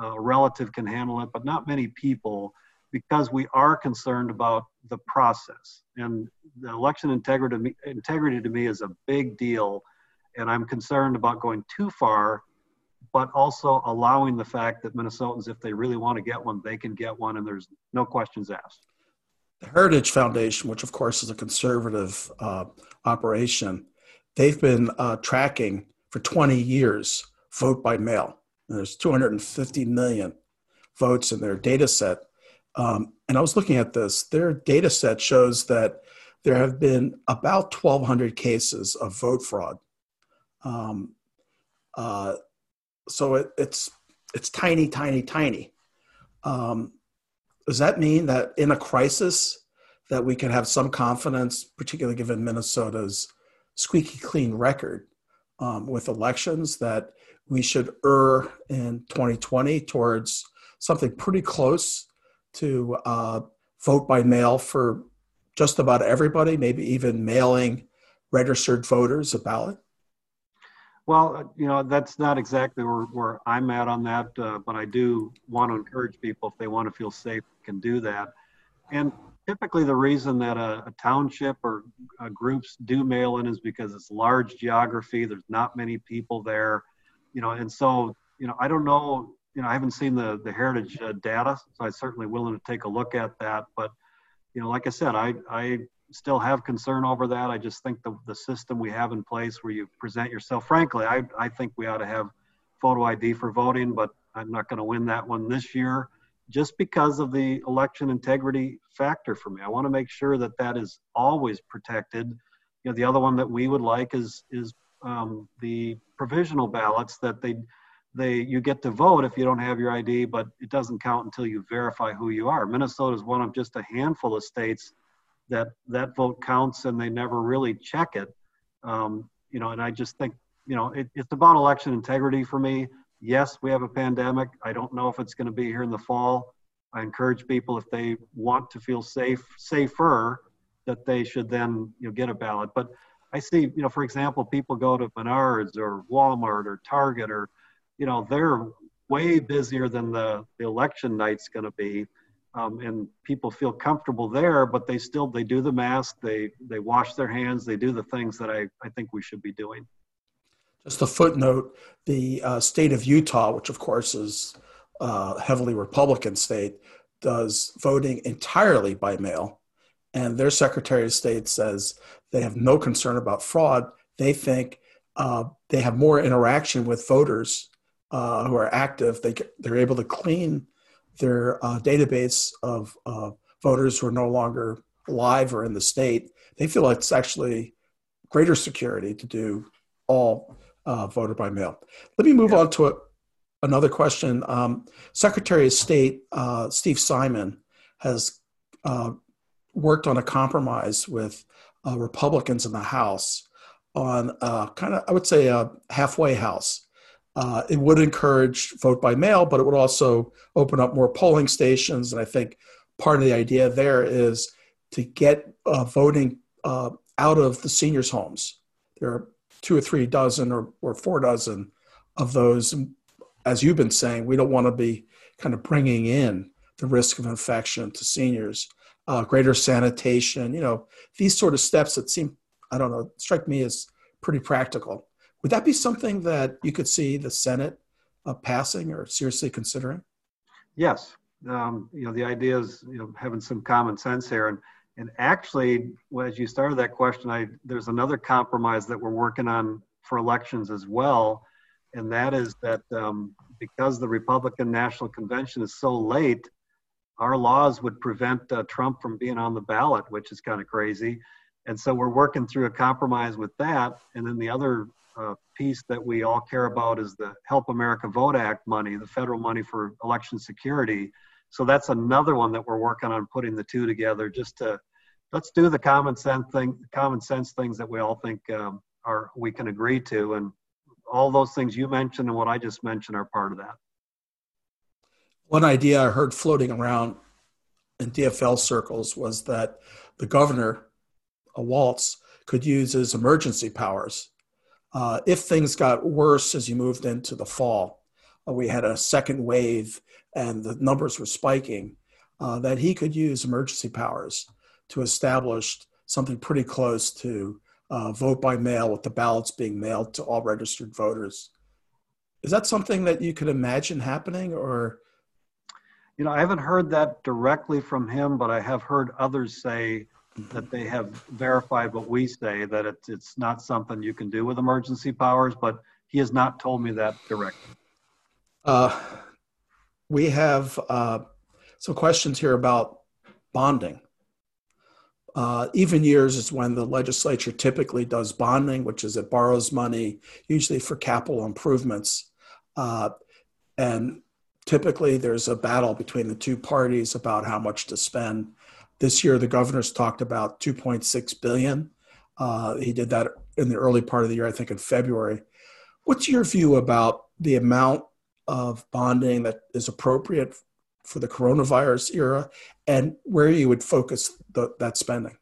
a relative can handle it, but not many people because we are concerned about the process. And the election integrity, integrity to me is a big deal. And I'm concerned about going too far, but also allowing the fact that Minnesotans, if they really want to get one, they can get one and there's no questions asked. The Heritage Foundation, which of course is a conservative uh, operation, they've been uh, tracking for 20 years vote by mail. And there's 250 million votes in their data set. Um, and I was looking at this, their data set shows that there have been about 1,200 cases of vote fraud. Um, uh, so it, it's it's tiny, tiny, tiny. Um, does that mean that in a crisis that we can have some confidence, particularly given Minnesota's squeaky clean record um, with elections, that we should err in 2020 towards something pretty close to uh, vote by mail for just about everybody, maybe even mailing registered voters a ballot? Well, uh, you know, that's not exactly where, where I'm at on that, uh, but I do want to encourage people if they want to feel safe, can do that. And typically, the reason that a, a township or groups do mail in is because it's large geography. There's not many people there, you know, and so you know, I don't know. You know, I haven't seen the the heritage uh, data, so I'm certainly willing to take a look at that. But you know, like I said, I I still have concern over that. I just think the, the system we have in place where you present yourself, frankly, I, I think we ought to have photo ID for voting, but I'm not going to win that one this year just because of the election integrity factor for me. I want to make sure that that is always protected. You know, the other one that we would like is is um, the provisional ballots that they they you get to vote if you don't have your ID, but it doesn't count until you verify who you are. Minnesota is one of just a handful of states that that vote counts and they never really check it. Um, you know, and I just think, you know, it, it's about election integrity for me. Yes, we have a pandemic. I don't know if it's going to be here in the fall. I encourage people if they want to feel safe, safer, that they should then you know get a ballot. But I see, you know, for example, people go to Menards or Walmart or Target or, you know, they're way busier than the, the election night's going to be um, and people feel comfortable there but they still they do the mask they they wash their hands they do the things that i i think we should be doing. Just a footnote the uh, state of utah which of course is uh, heavily republican state does voting entirely by mail. And their secretary of state says they have no concern about fraud. They think uh, they have more interaction with voters uh, who are active. They, they're able to clean their uh, database of uh, voters who are no longer alive or in the state, they feel it's actually greater security to do all uh, voter by mail. Let me move yeah. on to a, another question. Um, Secretary of State uh, Steve Simon has uh, worked on a compromise with uh, Republicans in the House on kind of, I would say, a halfway house uh, it would encourage vote by mail, but it would also open up more polling stations. And I think part of the idea there is to get uh, voting uh, out of the seniors' homes. There are two or three dozen or, or four dozen of those. As you've been saying, we don't want to be kind of bringing in the risk of infection to seniors. Uh, greater sanitation, you know, these sort of steps that seem, I don't know, strike me as pretty practical. Would that be something that you could see the Senate uh, passing or seriously considering? Yes. Um, you know, the idea is you know having some common sense here, and and actually, as you started that question, I there's another compromise that we're working on for elections as well, and that is that um, because the Republican National Convention is so late, our laws would prevent uh, Trump from being on the ballot, which is kind of crazy. And so we're working through a compromise with that. And then the other uh, piece that we all care about is the Help America Vote Act money, the federal money for election security. So that's another one that we're working on putting the two together just to let's do the common sense thing, common sense things that we all think um, are we can agree to, and all those things you mentioned and what I just mentioned are part of that. One idea I heard floating around in DFL circles was that the governor, a Walz, could use his emergency powers uh, if things got worse as you moved into the fall, uh, we had a second wave and the numbers were spiking, uh, that he could use emergency powers to establish something pretty close to uh, vote by mail with the ballots being mailed to all registered voters. Is that something that you could imagine happening or? You know, I haven't heard that directly from him, but I have heard others say that they have verified what we say, that it's, it's not something you can do with emergency powers, but he has not told me that directly. Uh, we have uh, some questions here about bonding. Uh, even years is when the legislature typically does bonding, which is it borrows money, usually for capital improvements. Uh, and typically there's a battle between the two parties about how much to spend. This year, the governor's talked about 2.6 billion. Uh, he did that in the early part of the year, I think in February. What's your view about the amount of bonding that is appropriate for the coronavirus era and where you would focus the, that spending?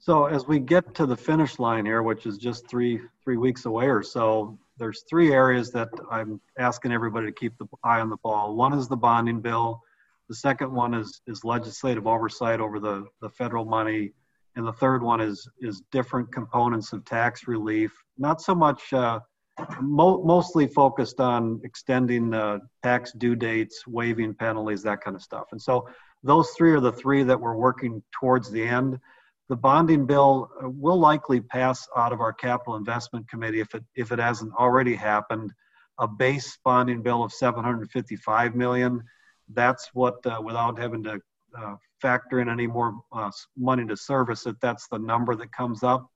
So as we get to the finish line here, which is just three three weeks away or so, there's three areas that I'm asking everybody to keep the eye on the ball. One is the bonding bill. The second one is is legislative oversight over the, the federal money, and the third one is is different components of tax relief. Not so much uh, mo- mostly focused on extending uh, tax due dates, waiving penalties, that kind of stuff. And so those three are the three that we're working towards the end. The bonding bill uh, will likely pass out of our capital investment committee if it if it hasn't already happened. A base bonding bill of 755 million. That's what, uh, without having to uh, factor in any more uh, money to service it, that's the number that comes up.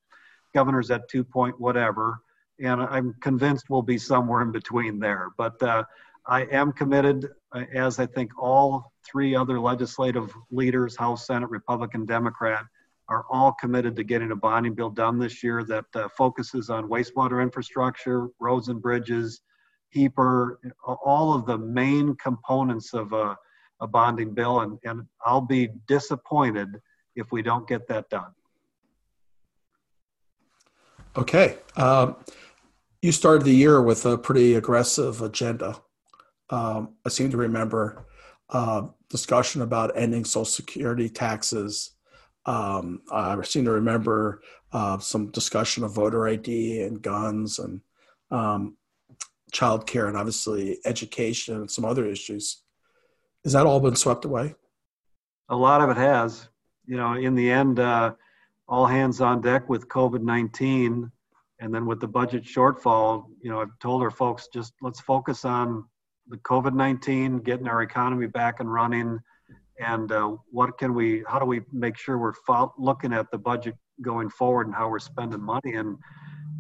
Governor's at two point whatever and I'm convinced we'll be somewhere in between there. But I am committed, as I think all three other legislative leaders, House, Senate, Republican, Democrat, are all committed to getting a bonding bill done this year that uh, focuses on wastewater infrastructure, roads and bridges, HEAPR, all of the main components of a, a bonding bill. And, and I'll be disappointed if we don't get that done. Okay. Um, you started the year with a pretty aggressive agenda. Um, I seem to remember uh, discussion about ending Social Security taxes. Um, I seem to remember uh, some discussion of voter ID and guns and um, childcare and obviously education and some other issues. Has that all been swept away? A lot of it has. You know, in the end, uh, all hands on deck with COVID 19 and then with the budget shortfall, you know, I've told our folks just let's focus on the COVID 19, getting our economy back and running, and uh, what can we, how do we make sure we're fo- looking at the budget going forward and how we're spending money. And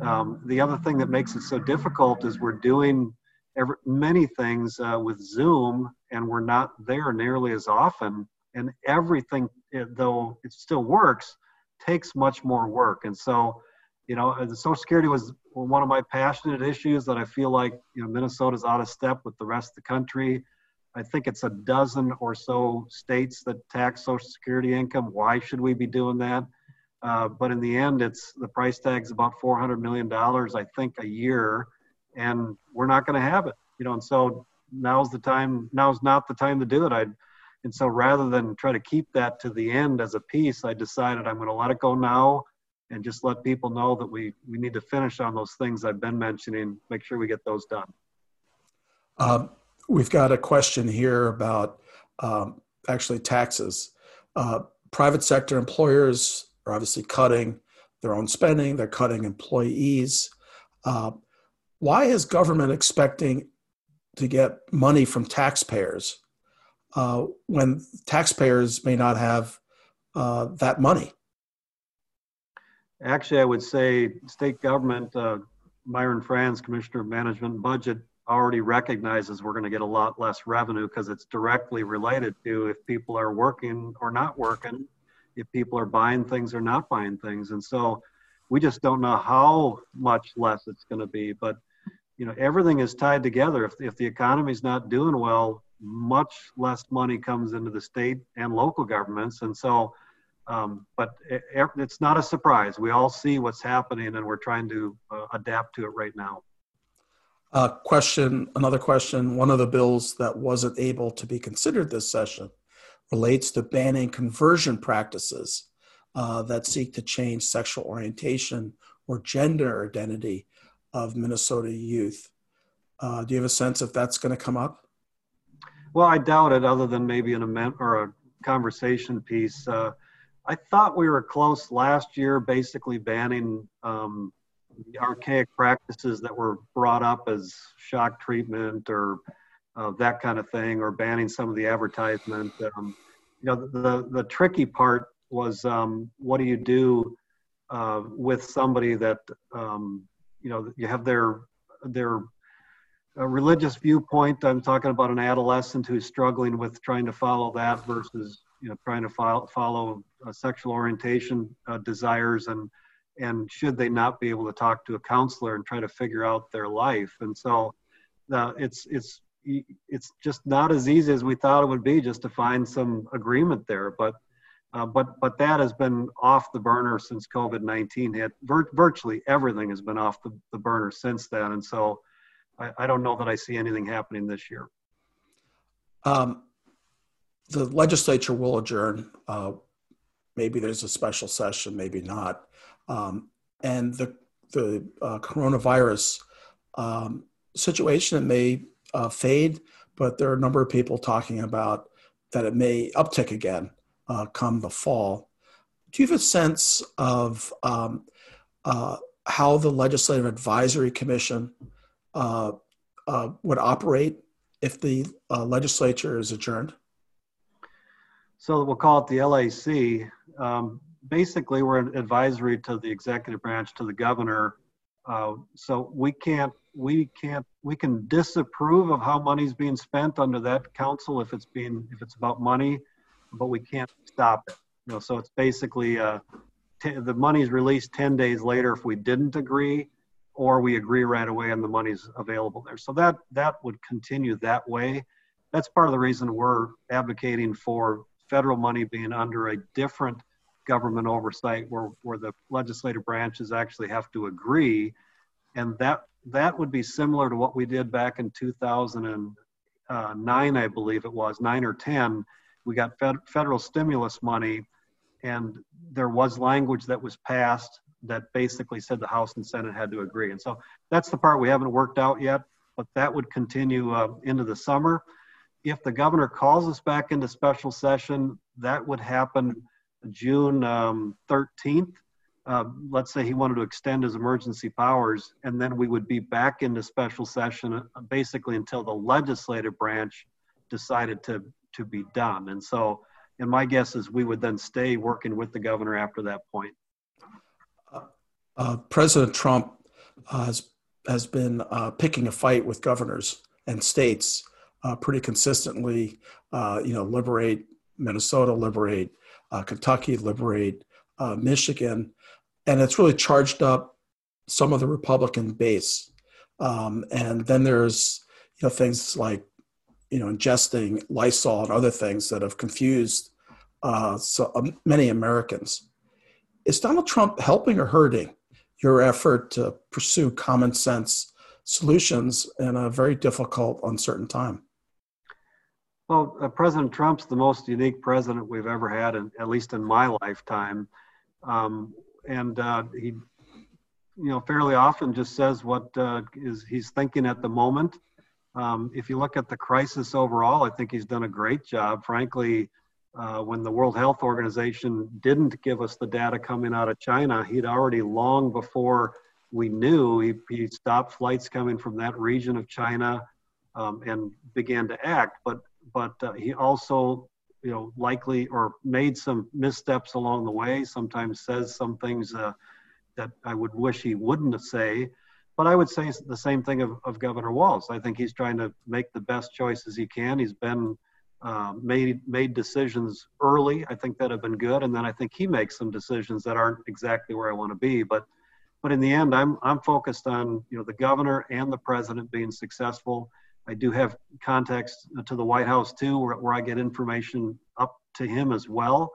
um, the other thing that makes it so difficult is we're doing every, many things uh, with Zoom and we're not there nearly as often. And everything, eh, though it still works, takes much more work. And so, you know, the Social Security was one of my passionate issues that I feel like you know Minnesota's out of step with the rest of the country. I think it's a dozen or so states that tax Social Security income. Why should we be doing that? Uh, but in the end, it's the price tag's about 400 million dollars, I think, a year, and we're not going to have it. You know, and so now's the time. Now's not the time to do it. I, and so rather than try to keep that to the end as a piece, I decided I'm going to let it go now and just let people know that we, we need to finish on those things I've been mentioning, make sure we get those done. Um, we've got a question here about um, actually taxes. Uh, private sector employers are obviously cutting their own spending, they're cutting employees. Uh, why is government expecting to get money from taxpayers uh, when taxpayers may not have uh, that money? Actually, I would say state government, uh, Myron Frans, Commissioner of Management Budget, already recognizes we're going to get a lot less revenue because it's directly related to if people are working or not working, if people are buying things or not buying things. And so we just don't know how much less it's going to be. But, you know, everything is tied together. If, if the is not doing well, much less money comes into the state and local governments. And so, um, but it, it's not a surprise. We all see what's happening, and we're trying to uh, adapt to it right now. Uh, question, another question. One of the bills that wasn't able to be considered this session relates to banning conversion practices uh, that seek to change sexual orientation or gender identity of Minnesota youth. Uh, do you have a sense if that's going to come up? Well, I doubt it, other than maybe an amendment or a conversation piece. Uh, I thought we were close last year, basically banning um, the archaic practices that were brought up as shock treatment or uh, that kind of thing, or banning some of the advertisement. Um, you know, the the tricky part was um, what do you do uh, with somebody that um, you know you have their their a religious viewpoint. I'm talking about an adolescent who's struggling with trying to follow that versus you know trying to follow, follow uh, sexual orientation uh, desires and and should they not be able to talk to a counselor and try to figure out their life and so uh, it's it's it's just not as easy as we thought it would be just to find some agreement there but uh, but but that has been off the burner since COVID-19 hit. Vir- virtually everything has been off the, the burner since then, and so I, I don't know that I see anything happening this year. Um, the legislature will adjourn. Uh, maybe there's a special session, maybe not. Um, and the the uh, coronavirus um, situation may uh, fade, but there are a number of people talking about that it may uptick again uh, come the fall. Do you have a sense of um, uh, how the Legislative Advisory Commission uh, uh, would operate if the uh, legislature is adjourned? So we'll call it the LAC. Um, basically, we're an advisory to the executive branch, to the governor. So we can't, we can't, we can disapprove of how money's being spent under that council if it's being, if it's about money, but we can't stop it. You know, so it's basically uh, t- the money's released 10 days later if we didn't agree or we agree right away and the money's available there. So that that would continue that way. That's part of the reason we're advocating for federal money being under a different government oversight where, where the legislative branches actually have to agree. And that that would be similar to what we did back in 2009, I believe it was, nine or 10. We got fed, federal stimulus money, and there was language that was passed that basically said the House and Senate had to agree. And so that's the part we haven't worked out yet, but that would continue uh, into the summer. If the governor calls us back into special session, that would happen June um, 13th. Uh, let's say he wanted to extend his emergency powers, and then we would be back into special session uh, basically until the legislative branch decided to to be done. And so, and my guess is we would then stay working with the governor after that point. Uh, President Trump uh, has has been uh, picking a fight with governors and states uh, pretty consistently. Uh, you know, liberate Minnesota, liberate uh, Kentucky, liberate Michigan, and it's really charged up some of the Republican base. Um, and then there's you know things like you know ingesting Lysol and other things that have confused so um, many Americans. Is Donald Trump helping or hurting your effort to pursue common sense solutions in a very difficult, uncertain time? Well, uh, President Trump's the most unique president we've ever had, in, at least in my lifetime. Um, and uh, he, you know, fairly often just says what uh, is he's thinking at the moment. Um, if you look at the crisis overall, I think he's done a great job. Frankly, uh, when the World Health Organization didn't give us the data coming out of China, he'd already long before we knew he, he stopped flights coming from that region of China um, and began to act. But but uh, he also you know likely or made some missteps along the way. Sometimes says some things uh, that I would wish he wouldn't say. But I would say the same thing of, of Governor Walz. I think he's trying to make the best choices he can. He's been uh, made made decisions early. I think that have been good, and then I think he makes some decisions that aren't exactly where I want to be. But but in the end, I'm I'm focused on you know the governor and the president being successful. I do have contacts to the White House too, where, where I get information up to him as well.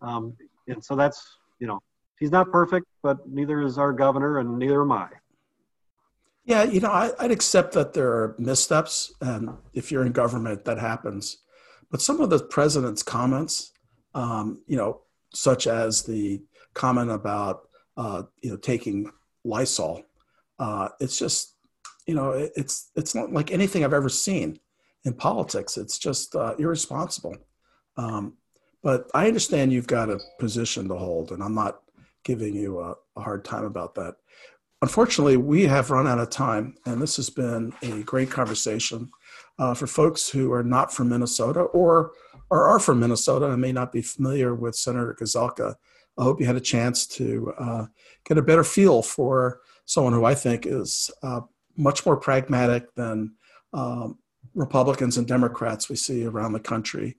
Um, and so that's you know he's not perfect, but neither is our governor, and neither am I. Yeah, you know, I, would accept that there are missteps, and if you're in government, that happens. But some of the president's comments, um, you know, such as the comment about uh, you know taking Lysol. Uh, it's just you know it, it's it's not like anything I've ever seen in politics. It's just uh, irresponsible. Um, but I understand you've got a position to hold, and I'm not giving you a, a hard time about that. Unfortunately, we have run out of time, and this has been a great conversation. Uh, for folks who are not from Minnesota or, or are from Minnesota and may not be familiar with Senator Gazelka, I hope you had a chance to uh, get a better feel for someone who I think is uh, much more pragmatic than um, Republicans and Democrats we see around the country.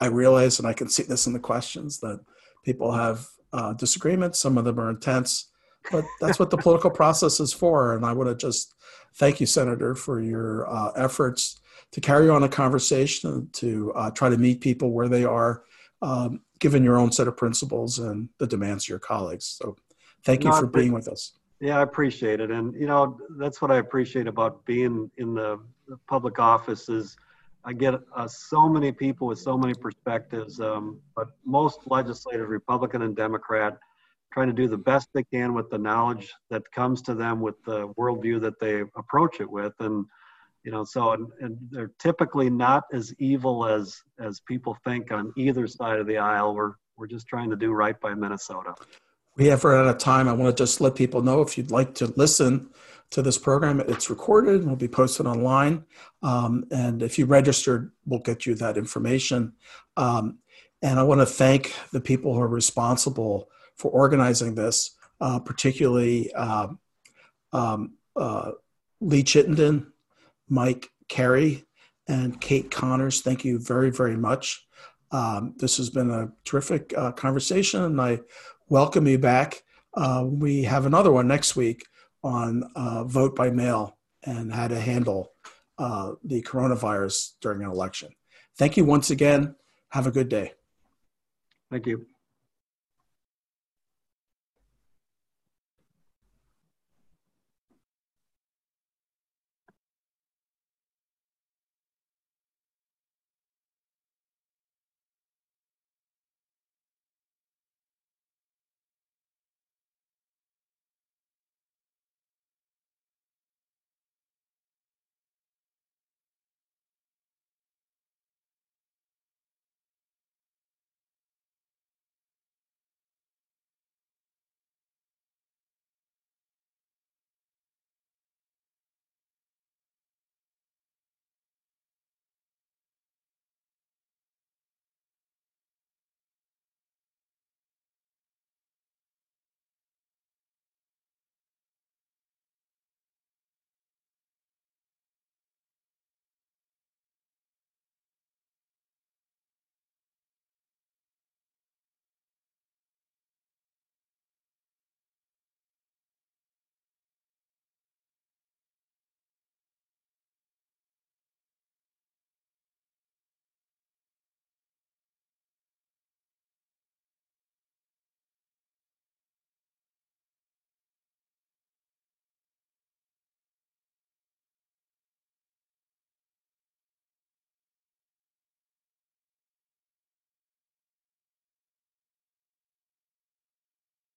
I realize, and I can see this in the questions, that people have uh, disagreements. Some of them are intense, but that's what the political process is for. And I want to just thank you, Senator, for your uh, efforts to carry on a conversation, to uh, try to meet people where they are, um, given your own set of principles and the demands of your colleagues. So thank you no, for being with us. Yeah, I appreciate it. And, you know, that's what I appreciate about being in the public office is I get uh, so many people with so many perspectives, um, but most legislators, Republican and Democrat, trying to do the best they can with the knowledge that comes to them with the worldview that they approach it with. And, you know, so, and, and they're typically not as evil as, as people think on either side of the aisle. We're, we're just trying to do right by Minnesota. We have run out of time. I want to just let people know if you'd like to listen to this program, it's recorded and will be posted online. Um, and if you registered, we'll get you that information. Um, and I want to thank the people who are responsible for organizing this, uh, particularly um, um uh, Lee Chittenden, Mike Carey, and Kate Connors. Thank you very, very much. Um, this has been a terrific uh, conversation, and I welcome you back. Uh, we have another one next week on uh, vote by mail and how to handle uh, the coronavirus during an election. Thank you once again. Have a good day. Thank you.